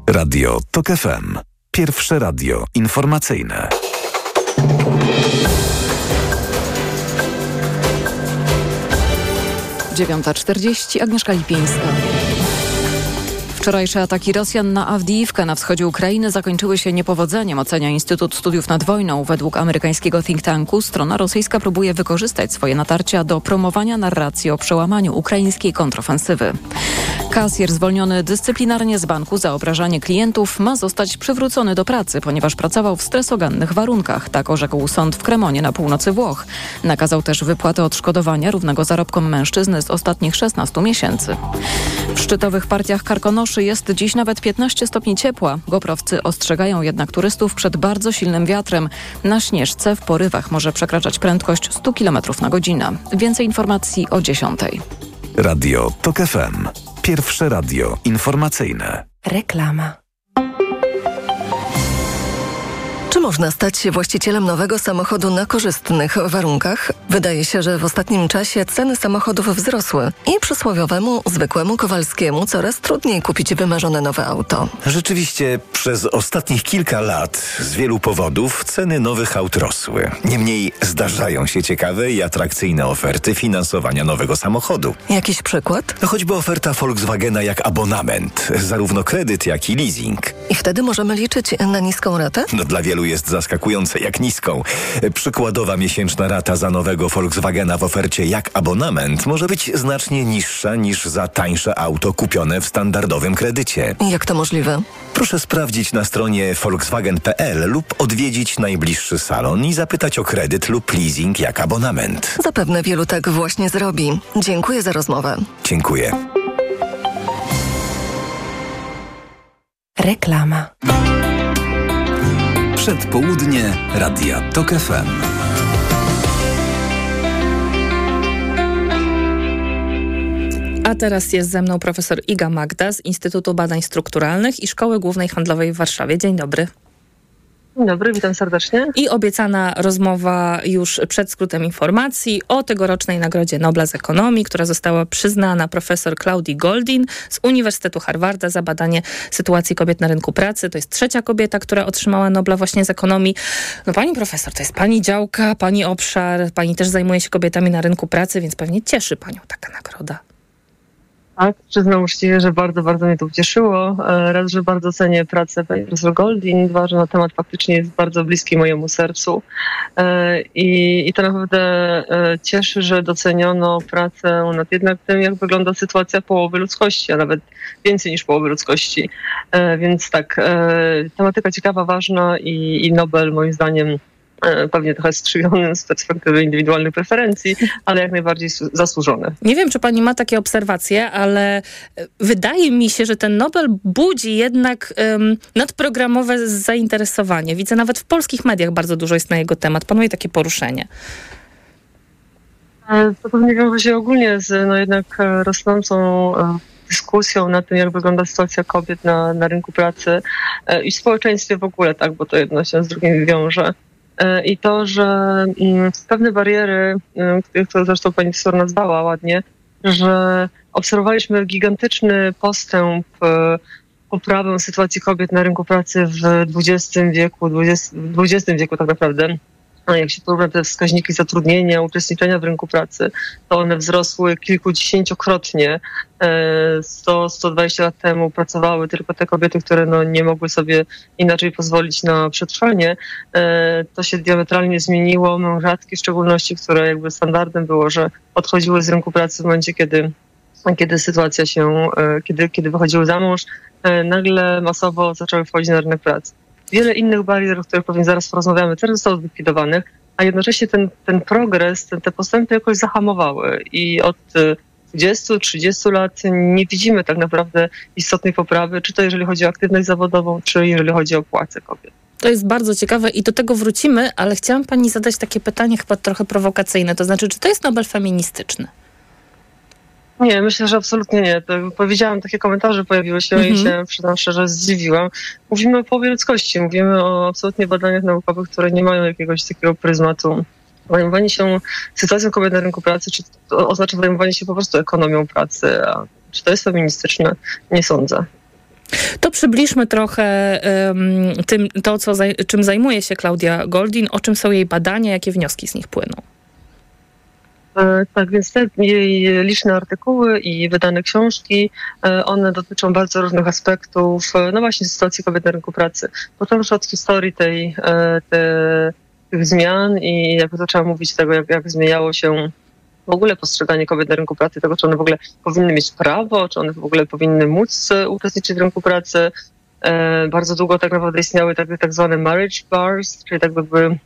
S4: Radio TOK FM. Pierwsze radio informacyjne.
S1: Dziewiąta czterdzieści. Agnieszka Lipińska. Wczorajsze ataki Rosjan na Awdijiwkę na wschodzie Ukrainy zakończyły się niepowodzeniem, ocenia Instytut Studiów nad Wojną. Według amerykańskiego think tanku strona rosyjska próbuje wykorzystać swoje natarcia do promowania narracji o przełamaniu ukraińskiej kontrofensywy. Kasjer zwolniony dyscyplinarnie z banku za obrażanie klientów ma zostać przywrócony do pracy, ponieważ pracował w stresogannych warunkach, tak orzekł sąd w Kremonie na północy Włoch. Nakazał też wypłatę odszkodowania równego zarobkom mężczyzny z ostatnich 16 miesięcy. W szczytowych partiach Karkonoszy jest dziś nawet 15 stopni ciepła. Goprowcy ostrzegają jednak turystów przed bardzo silnym wiatrem. Na Śnieżce w porywach może przekraczać prędkość 100 km na godzinę. Więcej informacji o 10.
S4: Radio TOK FM. Pierwsze radio informacyjne.
S15: Reklama. Można stać się właścicielem nowego samochodu na korzystnych warunkach? Wydaje się, że w ostatnim czasie ceny samochodów wzrosły i przysłowiowemu, zwykłemu Kowalskiemu coraz trudniej kupić wymarzone nowe auto.
S16: Rzeczywiście przez ostatnich kilka lat z wielu powodów ceny nowych aut rosły. Niemniej zdarzają się ciekawe i atrakcyjne oferty finansowania nowego samochodu.
S15: Jakiś przykład?
S16: No choćby oferta Volkswagena jak abonament, zarówno kredyt jak i leasing.
S15: I wtedy możemy liczyć na niską ratę?
S16: No dla wielu jest zaskakujące jak niską. Przykładowa miesięczna rata za nowego Volkswagena w ofercie jak abonament może być znacznie niższa niż za tańsze auto kupione w standardowym kredycie.
S15: Jak to możliwe?
S16: Proszę sprawdzić na stronie volkswagen.pl lub odwiedzić najbliższy salon i zapytać o kredyt lub leasing jak abonament.
S15: Zapewne wielu tak właśnie zrobi. Dziękuję za rozmowę.
S16: Dziękuję.
S15: Reklama.
S4: Przedpołudnie Radia TOK FM.
S7: A teraz jest ze mną profesor Iga Magda z Instytutu Badań Strukturalnych i Szkoły Głównej Handlowej w Warszawie. Dzień dobry.
S17: Dzień dobry, witam serdecznie.
S7: I obiecana rozmowa już przed skrótem informacji o tegorocznej Nagrodzie Nobla z Ekonomii, która została przyznana profesor Claudii Goldin z Uniwersytetu Harvarda za badanie sytuacji kobiet na rynku pracy. To jest trzecia kobieta, która otrzymała Nobla właśnie z ekonomii. No pani profesor, to jest pani działka, pani obszar, pani też zajmuje się kobietami na rynku pracy, więc pewnie cieszy panią taka nagroda.
S17: Tak, przyznam uczciwie, że bardzo, bardzo mnie to ucieszyło. E, raz, że bardzo cenię pracę pani profesor Goldin, dwa, że na temat faktycznie jest bardzo bliski mojemu sercu. E, I, i to naprawdę e, cieszy, że doceniono pracę nad jednak tym, jak wygląda sytuacja połowy ludzkości, a nawet więcej niż połowy ludzkości. Więc tak, tematyka ciekawa, ważna i, i Nobel moim zdaniem pewnie trochę strzyżony z perspektywy indywidualnych preferencji, ale jak najbardziej zasłużone.
S7: Nie wiem, czy pani ma takie obserwacje, ale e, wydaje mi się, że ten Nobel budzi jednak um, nadprogramowe zainteresowanie. Widzę nawet w polskich mediach bardzo dużo jest na jego temat. Panuje takie poruszenie.
S17: E, to pewnie wiąże się ogólnie z no jednak rosnącą dyskusją na tym, jak wygląda sytuacja kobiet na, na rynku pracy i w społeczeństwie w ogóle, tak, bo to jedno się z drugim wiąże. E, i to, że mm, pewne bariery, e, które zresztą pani profesor nazwała ładnie, że obserwowaliśmy gigantyczny postęp e, poprawę sytuacji kobiet na rynku pracy w XX wieku, XX, XX wieku tak naprawdę jak się porówna te wskaźniki zatrudnienia, uczestniczenia w rynku pracy, to one wzrosły kilkudziesięciokrotnie. 100-120 e, lat temu pracowały tylko te kobiety, które no nie mogły sobie inaczej pozwolić na przetrwanie. E, to się diametralnie zmieniło. Mężatki w szczególności, które jakby standardem było, że odchodziły z rynku pracy w momencie, kiedy kiedy sytuacja się, e, kiedy, kiedy wychodziły za mąż, nagle masowo zaczęły wchodzić na rynek pracy wiele innych barier, o których pewnie zaraz porozmawiamy, też zostało zlikwidowanych, a jednocześnie ten, ten progres, ten, te postępy jakoś zahamowały i od 20-30 y, lat nie widzimy tak naprawdę istotnej poprawy, czy to jeżeli chodzi o aktywność zawodową, czy jeżeli chodzi o płace kobiet.
S7: To jest bardzo ciekawe i do tego wrócimy, ale chciałam pani zadać takie pytanie chyba trochę prowokacyjne, to znaczy, czy to jest Nobel feministyczny?
S17: Nie, myślę, że absolutnie nie. To powiedziałam, takie komentarze pojawiły się mm -hmm. i mhm. się, przyznam szczerze, zdziwiłam. Mówimy o połowie ludzkości, mówimy o absolutnie badaniach naukowych, które nie mają jakiegoś takiego pryzmatu. Zajmowanie się sytuacją kobiet na rynku pracy, czy to oznacza zajmowanie się po prostu ekonomią pracy, a czy to jest feministyczne? Nie sądzę.
S7: To przybliżmy trochę um, tym, to, co, czym zajmuje się Klaudia Goldin, o czym są jej badania, jakie wnioski z nich płyną.
S17: E, tak, więc te jej liczne artykuły i wydane książki, e, one dotyczą bardzo różnych aspektów, e, no właśnie sytuacji kobiet na rynku pracy. Począwszy od historii tej, te, tych zmian i jakby zaczęłam mówić tego, jak, jak zmieniało się w ogóle postrzeganie kobiet na rynku pracy, tego, czy one w ogóle powinny mieć prawo, czy one w ogóle powinny móc uczestniczyć w rynku pracy. Bardzo długo tak naprawdę istniały tak, tak zwane marriage bars, czyli tak jakby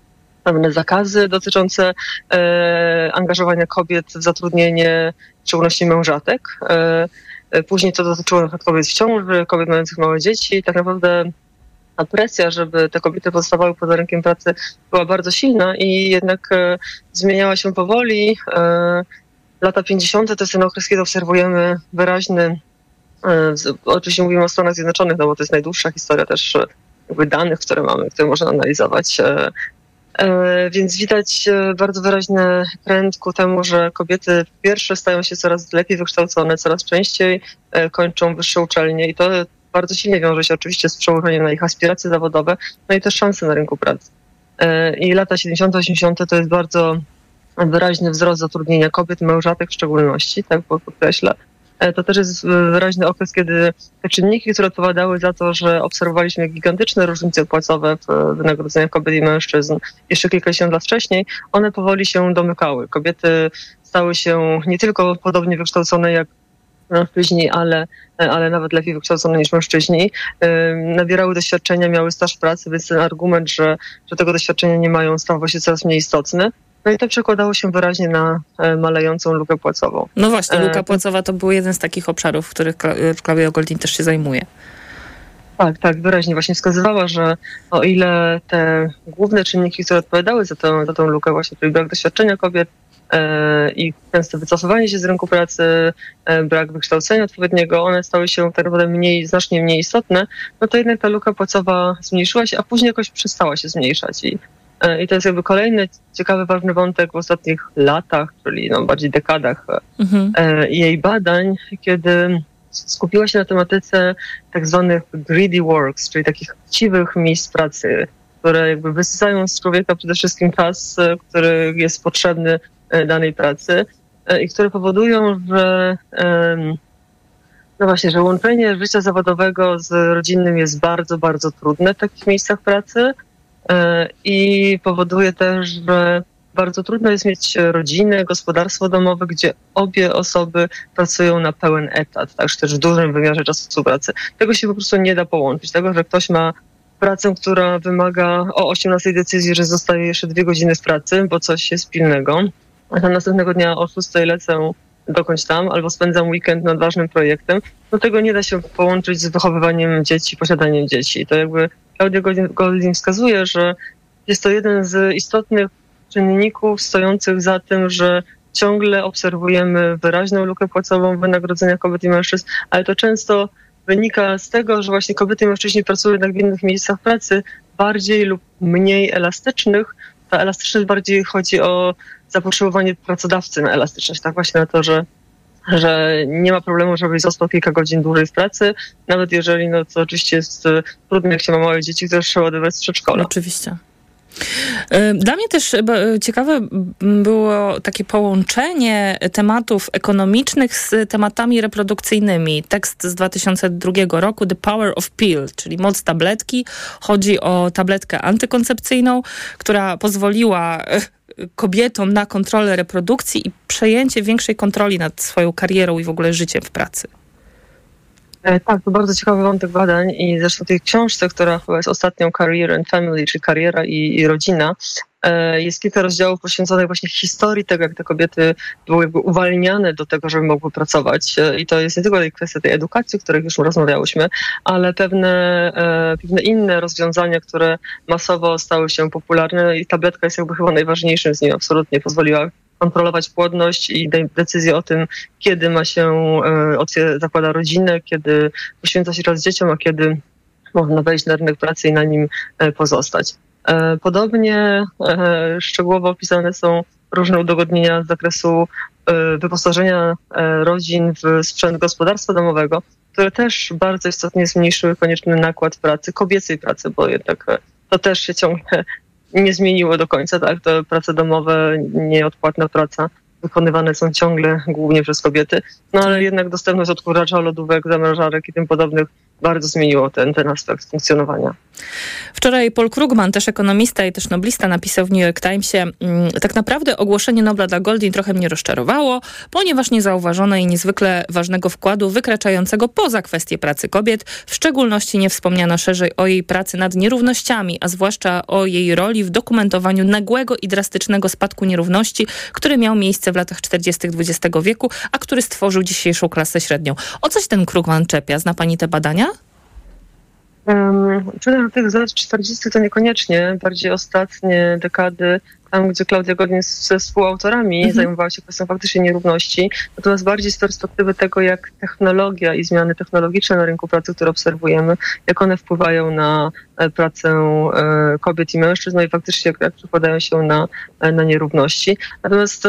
S17: pewne zakazy dotyczące e, angażowania kobiet w zatrudnienie, w szczególności mężatek. E, e później to dotyczyło na kobiet w ciąży, kobiet mających małe dzieci. Tak naprawdę ta presja, żeby te kobiety pozostawały poza rynkiem pracy była bardzo silna i jednak e, zmieniała się powoli. E, lata 50. to jest ten okres, kiedy obserwujemy wyraźny, e, oczywiście mówimy o Stanach Zjednoczonych, no bo to jest najdłuższa historia też jakby danych, które mamy, które można analizować. E, więc widać e, bardzo wyraźny trend ku temu, że kobiety pierwsze stają się coraz lepiej wykształcone, coraz częściej e, kończą wyższe uczelnie i to bardzo silnie wiąże się oczywiście z przełożeniem na ich aspiracje zawodowe, no i też szanse na rynku pracy. I lata 70 80 to jest bardzo wyraźny wzrost zatrudnienia kobiet, mężatek w szczególności, tak podkreślę. E, to też jest wyraźny okres, kiedy te czynniki, które odpowiadały za to, że obserwowaliśmy gigantyczne różnice płacowe w wynagrodzeniach kobiet i mężczyzn jeszcze kilkadziesiąt lat wcześniej, one powoli się domykały. Kobiety stały się nie tylko podobnie wykształcone jak mężczyźni, ale, ale nawet lepiej wykształcone niż mężczyźni. Nabierały doświadczenia, miały staż pracy, więc ten argument, że, że tego doświadczenia nie mają, stawał się coraz mniej istotny. No i to przekładało się wyraźnie na e, malejącą lukę płacową.
S7: No właśnie, luka e, płacowa to był jeden z takich obszarów, w których Claudia Goldin też się zajmuje.
S17: Tak, tak, wyraźnie właśnie wskazywała, że o ile te główne czynniki, które odpowiadały za, to, za tą lukę, właśnie czyli brak doświadczenia kobiet e, i częste wycofywanie się z rynku pracy, e, brak wykształcenia odpowiedniego, one stały się tak naprawdę mniej, znacznie mniej istotne, no to jednak ta luka płacowa zmniejszyła się, a później jakoś przestała się zmniejszać. I E, I to jest jakby kolejny ciekawy, ważny wątek w ostatnich latach, czyli no, bardziej dekadach mhm. E, jej badań, kiedy skupiła się na tematyce tak zwanych greedy works, czyli takich chciwych miejsc pracy, które jakby wysysają z człowieka przede wszystkim czas, e, który jest potrzebny danej pracy i które powodują, że no właśnie, że łączenie życia zawodowego z rodzinnym jest bardzo, bardzo trudne w takich miejscach pracy i powoduje też, że bardzo trudno jest mieć rodzinę, gospodarstwo domowe, gdzie obie osoby pracują na pełen etat, także też w dużym wymiarze czasu pracy. Tego się po prostu nie da połączyć. Tego, że ktoś ma pracę, która wymaga o 18 decyzji, że zostaje jeszcze dwie godziny w pracy, bo coś jest pilnego, a następnego dnia o 6 lecę dokądś tam, albo spędzam weekend nad ważnym projektem, no tego nie da się połączyć z wychowywaniem dzieci, posiadaniem dzieci. To jakby Klaudia Goldin wskazuje, że jest to jeden z istotnych czynników stojących za tym, że ciągle obserwujemy wyraźną lukę płacową w wynagrodzeniach kobiet i mężczyzn, ale to często wynika z tego, że właśnie kobiety i mężczyźni pracują jednak w innych miejscach pracy, bardziej lub mniej elastycznych. Ta elastyczność bardziej chodzi o zapotrzebowanie pracodawcy na elastyczność, tak właśnie na to, że że nie ma problemu, żebyś został kilka godzin dłużej w pracy, nawet jeżeli, no to oczywiście jest trudne, jak się ma małe dzieci, które trzeba odebrać z przedszkola.
S7: Oczywiście. Dla mnie też ciekawe było takie połączenie tematów ekonomicznych z tematami reprodukcyjnymi. Tekst z 2002 roku The Power of Pill, czyli moc tabletki. Chodzi o tabletkę antykoncepcyjną, która pozwoliła kobietom na kontrolę reprodukcji i przejęcie większej kontroli nad swoją karierą i w ogóle życiem w pracy.
S17: E, tak, to bardzo ciekawy wątek badań i zresztą tej książce, która chyba jest ostatnią Career and Family, czyli kariera i, i rodzina, jest kilka rozdziałów poświęconych właśnie historii tego, jak te kobiety były jakby uwalniane do tego, żeby mogły pracować. E, I to jest nie tylko kwestia tej edukacji, o której już rozmawiałyśmy, ale pewne, pewne inne rozwiązania, które masowo stały się popularne i tabletka jest jakby chyba najważniejszym z nich. Absolutnie pozwoliła kontrolować płodność i decyzję o tym, kiedy ma się, e, zakłada rodzinę, kiedy poświęca się czas dzieciom, a kiedy można wejść na rynek pracy i na nim e, pozostać. E, podobnie szczegółowo opisane są różne udogodnienia z zakresu wyposażenia rodzin w sprzęt gospodarstwa domowego, które też bardzo istotnie zmniejszyły konieczny nakład pracy, kobiecej pracy, bo jednak to też się ciągle nie zmieniło do końca, tak? To prace domowe, nieodpłatna praca wykonywane są ciągle głównie przez kobiety, no ale jednak dostępność odkurzacza, lodówek, zamrażarek i tym podobnych bardzo zmieniło ten, ten aspekt funkcjonowania.
S7: Wczoraj Paul Krugman, też ekonomista i też noblista, napisał w New York Timesie, mm, tak naprawdę ogłoszenie Nobla dla Goldin trochę mnie rozczarowało, ponieważ nie zauważono jej niezwykle ważnego wkładu wykraczającego poza kwestię pracy kobiet. W szczególności nie wspomniano szerzej o jej pracy nad nierównościami, a zwłaszcza o jej roli w dokumentowaniu nagłego i drastycznego spadku nierówności, który miał miejsce w latach 40. XX wieku, a który stworzył dzisiejszą klasę średnią. O coś ten Krugman czepia? Zna pani te badania?
S17: Um, że tych lat 40. to niekoniecznie, bardziej ostatnie dekady, tam gdzie Klaudia Godin ze współautorami mhm. zajmowała się kwestią faktycznie nierówności, natomiast bardziej z perspektywy tego, jak technologia i zmiany technologiczne na rynku pracy, które obserwujemy, jak one wpływają na e, pracę e, kobiet i mężczyzn, no i faktycznie jak, jak przekładają się na, e, na nierówności. Natomiast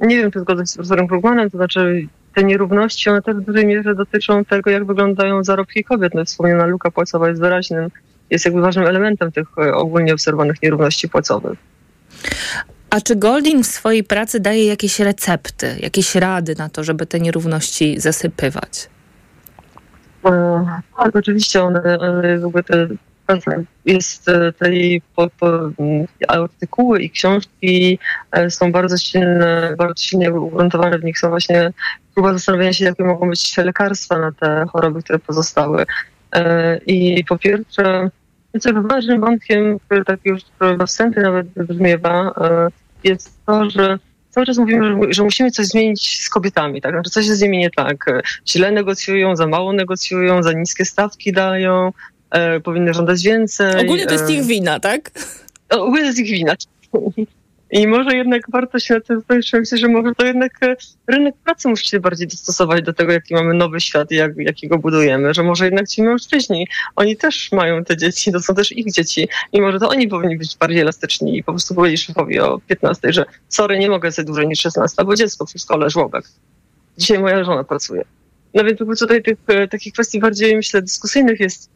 S17: nie wiem, czy zgodzę się z profesorem Krugmanem, to znaczy te nierówności, one też w dużej mierze dotyczą tego, jak wyglądają zarobki kobiet. No, wspomniana luka płacowa jest wyraźnym, jest jakby ważnym elementem tych e, ogólnie obserwowanych nierówności płacowych.
S7: A czy Golding w swojej pracy daje jakieś recepty, jakieś rady na to, żeby te nierówności zasypywać?
S17: E, tak, oczywiście one, jakby te jest e, tej po, po, artykuły i książki e, są bardzo silne, bardzo silnie ugruntowane w nich są właśnie próba zastanowienia się, jakie mogą być lekarstwa na te choroby, które pozostały. E, I po pierwsze, myślę, ważnym wątkiem, który tak już we wstępie nawet wybrzmiewa, jest to, że cały czas mówimy, że, że, musimy coś zmienić z kobietami, tak? Znaczy coś jest z nimi nie tak. Źle negocjują, za mało negocjują, za niskie stawki dają, e, powinny żądać więcej.
S7: Ogólnie to jest ich wina, tak?
S17: Ogólnie to jest ich wina. I może jednak warto się na tym zastanowić, że może to jednak e, rynek pracy musi się bardziej dostosować do tego, jaki mamy nowy świat i jak, jaki go budujemy, że może jednak ci mężczyźni, oni też mają te dzieci, to są też ich dzieci i może to oni powinni być bardziej elastyczni i po prostu powiedzieć szefowi o 15, że sorry, nie mogę sobie dłużej niż 16, bo dziecko w szkole, żłobek. Dzisiaj moja żona pracuje. No więc tutaj tych e, takich kwestii bardziej, myślę, dyskusyjnych jest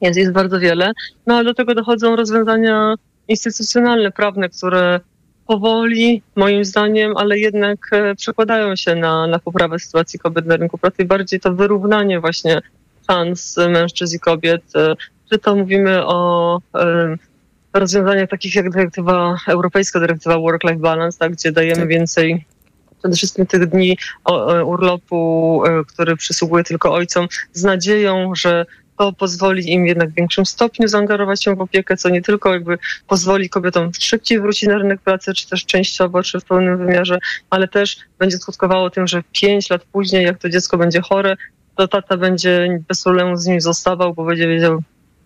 S17: jest, jest bardzo wiele. No ale do tego dochodzą rozwiązania instytucjonalne, prawne, które powoli, moim zdaniem, ale jednak e, przekładają się na, na poprawę sytuacji kobiet na rynku pracy. Bardziej to wyrównanie właśnie szans mężczyzn i kobiet. E, czy to mówimy o rozwiązaniach takich jak dyrektywa europejska, dyrektywa Work-Life Balance, tak, gdzie dajemy tak. więcej przede wszystkim tych dni urlopu, który przysługuje tylko ojcom, z nadzieją, że to pozwoli im jednak w większym stopniu zaangażować się w opiekę, co nie tylko jakby pozwoli kobietom szybciej wrócić na rynek pracy, czy też częściowo, czy w pełnym wymiarze, ale też będzie skutkowało tym, że pięć lat później, jak to dziecko będzie chore, to tata będzie bez problemu z nim zostawał, bo będzie wiedział,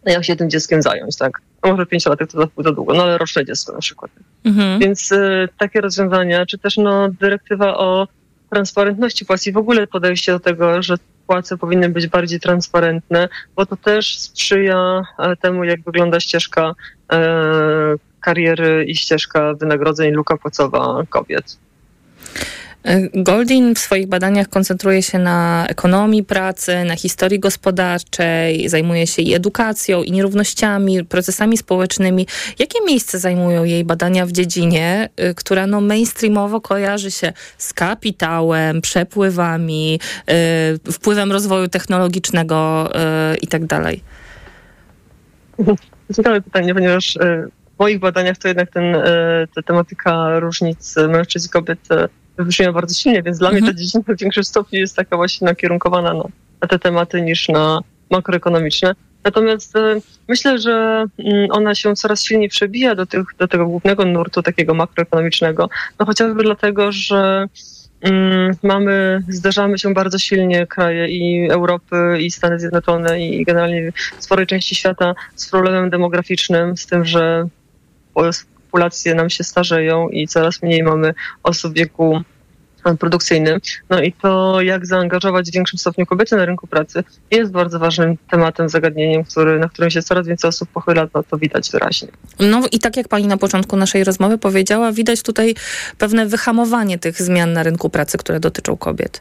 S17: jak się tym dzieckiem zająć, tak? A może pięć lat to za długo, no ale roczne dziecko na przykład. Mhm. Więc y, takie rozwiązania, czy też no, dyrektywa o transparentności płac w ogóle podejście do tego, że płace powinny być bardziej transparentne, bo to też sprzyja e, temu, jak wygląda ścieżka e, kariery i ścieżka wynagrodzeń, luka płacowa kobiet.
S7: Goldin w swoich badaniach koncentruje się na ekonomii pracy, na historii gospodarczej, zajmuje się i edukacją, i nierównościami, procesami społecznymi. Jakie miejsce zajmują jej badania w dziedzinie, y, która no mainstreamowo kojarzy się z kapitałem, przepływami, yy, wpływem rozwoju technologicznego yy, i tak?
S17: Ciekawe pytanie, ponieważ yy, w moich badaniach to jednak ten, y, ta tematyka różnic mężczyzn i kobiet wybrzmiewa bardzo silnie, więc dla mnie ta mhm. dziedzina w większym stopniu jest taka właśnie nakierunkowana na, na te tematy niż na makroekonomiczne. Natomiast e, myślę, że mm, ona się coraz silniej przebija do, tych, do tego głównego nurtu takiego makroekonomicznego, no chociażby dlatego, że mm, mamy, zderzamy się bardzo silnie kraje i Europy, i Stany Zjednoczone, i generalnie sporej części świata z problemem demograficznym, z tym, że populacje nam się starzeją i coraz mniej mamy osób w wieku produkcyjnym. No i to, jak zaangażować w większym stopniu kobiety na rynku pracy, jest bardzo ważnym tematem, zagadnieniem, który, na którym się coraz więcej osób pochyla, no to widać wyraźnie.
S7: No i tak jak pani na początku naszej rozmowy powiedziała, widać tutaj pewne wyhamowanie tych zmian na rynku pracy, które dotyczą kobiet.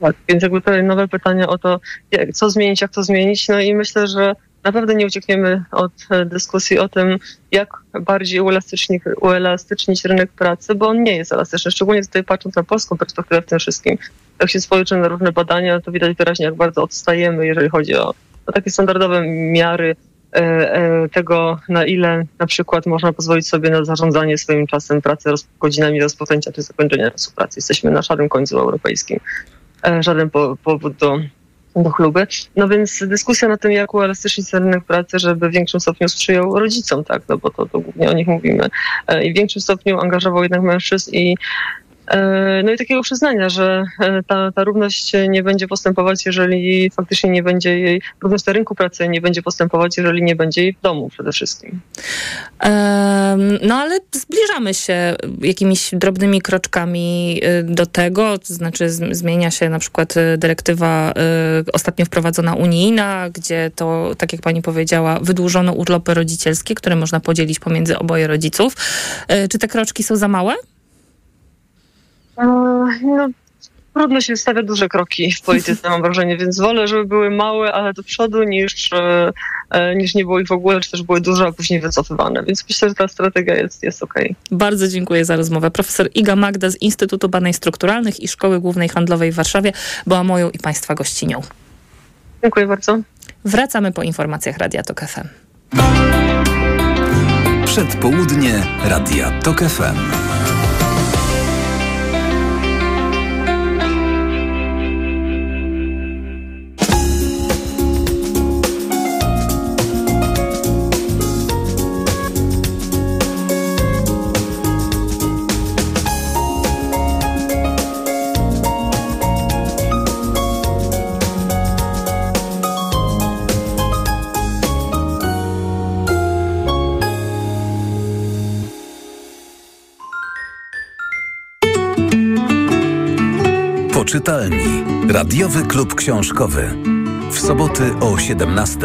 S17: Tak, więc jakby tutaj nowe pytania o to, jak, co zmienić, jak to zmienić. No i myślę, że naprawdę nie uciekniemy od e, dyskusji o tym, jak bardziej uelastycznić, uelastycznić rynek pracy, bo on nie jest elastyczny. Szczególnie tutaj patrząc na polską perspektywę w tym wszystkim. Jak się spojrzy na różne badania, to widać wyraźnie, jak bardzo odstajemy, jeżeli chodzi o, o takie standardowe miary e, e, tego, na ile na przykład można pozwolić sobie na zarządzanie swoim czasem pracy, godzinami rozpoczęcia czy zakończenia czasu pracy. Jesteśmy na szarym końcu europejskim. Żaden powód do do chluby. No więc dyskusja na tym, jak uelastycznić rynek pracy, żeby w większym stopniu sprzyjał rodzicom, tak, no bo to, to głównie o nich mówimy. E, I w większym stopniu angażował jednak mężczyzn i no i takiego przyznania, że e, ta, ta równość nie będzie postępować, jeżeli faktycznie nie będzie jej, równość na rynku pracy nie będzie postępować, jeżeli nie będzie jej w domu przede wszystkim.
S7: No ale zbliżamy się jakimiś drobnymi kroczkami y, do tego, to znaczy zmienia się na przykład y, dyrektywa y, ostatnio wprowadzona unijna, gdzie to, tak jak pani powiedziała, wydłużono urlopy rodzicielskie, które można podzielić pomiędzy oboje rodziców. Czy te kroczki są za małe?
S17: No, trudno się stawia duże kroki w polityce, mam wrażenie, więc wolę, żeby były małe, ale do przodu, niż, e, e, niż nie było ich w ogóle, czy też były duże, a później wycofywane. Więc myślę, że ta strategia jest, jest okej. Okay.
S7: Bardzo dziękuję za rozmowę. Profesor Iga Magda z Instytutu Badań Strukturalnych i Szkoły Głównej Handlowej w Warszawie była moją i Państwa gościnią.
S17: Dziękuję bardzo.
S7: Wracamy po informacjach Radia Tok FM.
S4: Przedpołudnie Radia Tok FM. Czytalni. Radiowy Klub Książkowy. W soboty o 17.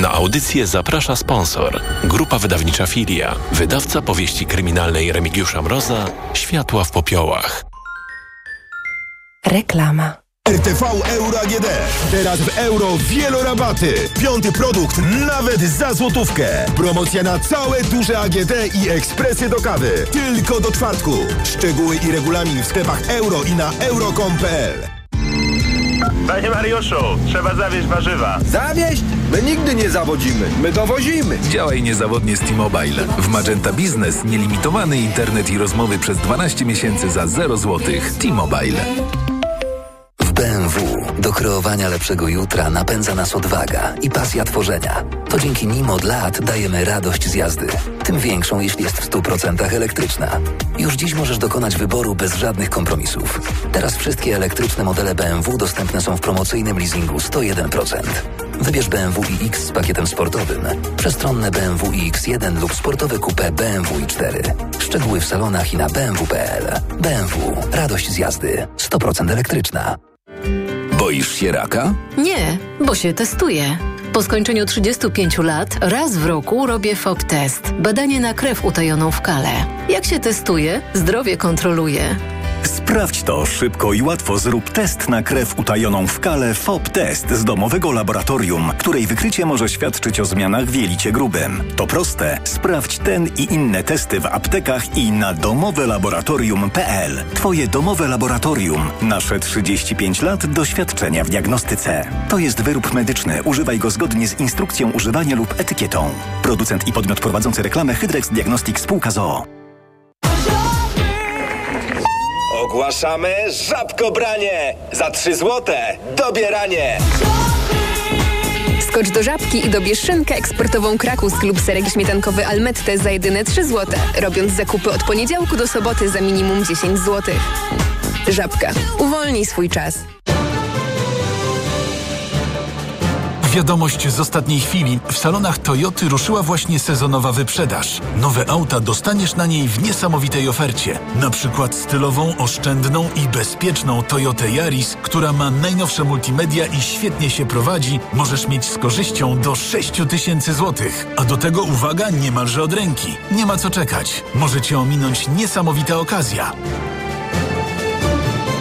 S4: Na audycję zaprasza sponsor. Grupa wydawnicza Filia. Wydawca powieści kryminalnej Remigiusza Mroza. Światła w popiołach.
S18: Reklama. RTV Euro AGD. Teraz w euro wielorabaty. Piąty produkt nawet za złotówkę. Promocja na całe duże AGD i ekspresy do kawy. Tylko do czwartku. Szczegóły i regulamin w sklepach euro i na euro.com.pl
S19: Panie Mariuszu, trzeba zawieźć warzywa.
S20: Zawieźć? My nigdy nie zawodzimy, my dowozimy.
S21: Działaj niezawodnie z T-Mobile. W Magenta Business nielimitowany internet i rozmowy przez 12 miesięcy za 0 zł. T-Mobile.
S22: Kreowania lepszego jutra napędza nas odwaga i pasja tworzenia. To dzięki nim od lat dajemy radość z jazdy. Tym większą, jeśli jest w 100% elektryczna. Już dziś możesz dokonać wyboru bez żadnych kompromisów. Teraz wszystkie elektryczne modele BMW dostępne są w promocyjnym leasingu 101%. Wybierz BMW iX z pakietem sportowym, przestronne BMW iX1 lub sportowe coupe BMW i4. Szczegóły w salonach i na bmw.pl. BMW. Radość z jazdy. 100% elektryczna.
S21: Boisz się raka?
S23: Nie, bo się testuję. Po skończeniu 35 lat raz w roku robię FOB test. Badanie na krew utajoną w kale. Jak się testuje, zdrowie kontroluje.
S16: Sprawdź to szybko i łatwo. Zrób test na krew utajoną w kale FOB Test z domowego laboratorium, której wykrycie może świadczyć o zmianach w jelicie grubym. To proste. Sprawdź ten i inne testy w aptekach i na domowelaboratorium.pl. Twoje domowe laboratorium. Nasze 35 lat doświadczenia w diagnostyce. To jest wyrób medyczny. Używaj go zgodnie z instrukcją używania lub etykietą. Producent i podmiot prowadzący reklamę Hydrex Diagnostic Spółka ZOO.
S24: Ogłaszamy żabkobranie! Za 3 złote dobieranie!
S25: Skocz do Żabki i dobierz szynkę eksportową Krakus lub serek śmietankowy Almette za jedyne 3 złote, robiąc zakupy od poniedziałku do soboty za minimum 10 zł. Żabka. Uwolnij swój czas.
S26: Wiadomość z ostatniej chwili. W salonach Toyoty ruszyła właśnie sezonowa wyprzedaż. Nowe auta dostaniesz na niej w niesamowitej ofercie. Na przykład stylową, oszczędną i bezpieczną Toyotę Yaris, która ma najnowsze multimedia i świetnie się prowadzi, możesz mieć z korzyścią do 6 tysięcy złotych. A do tego uwaga niemalże od ręki. Nie ma co czekać. Może cię ominąć niesamowita okazja.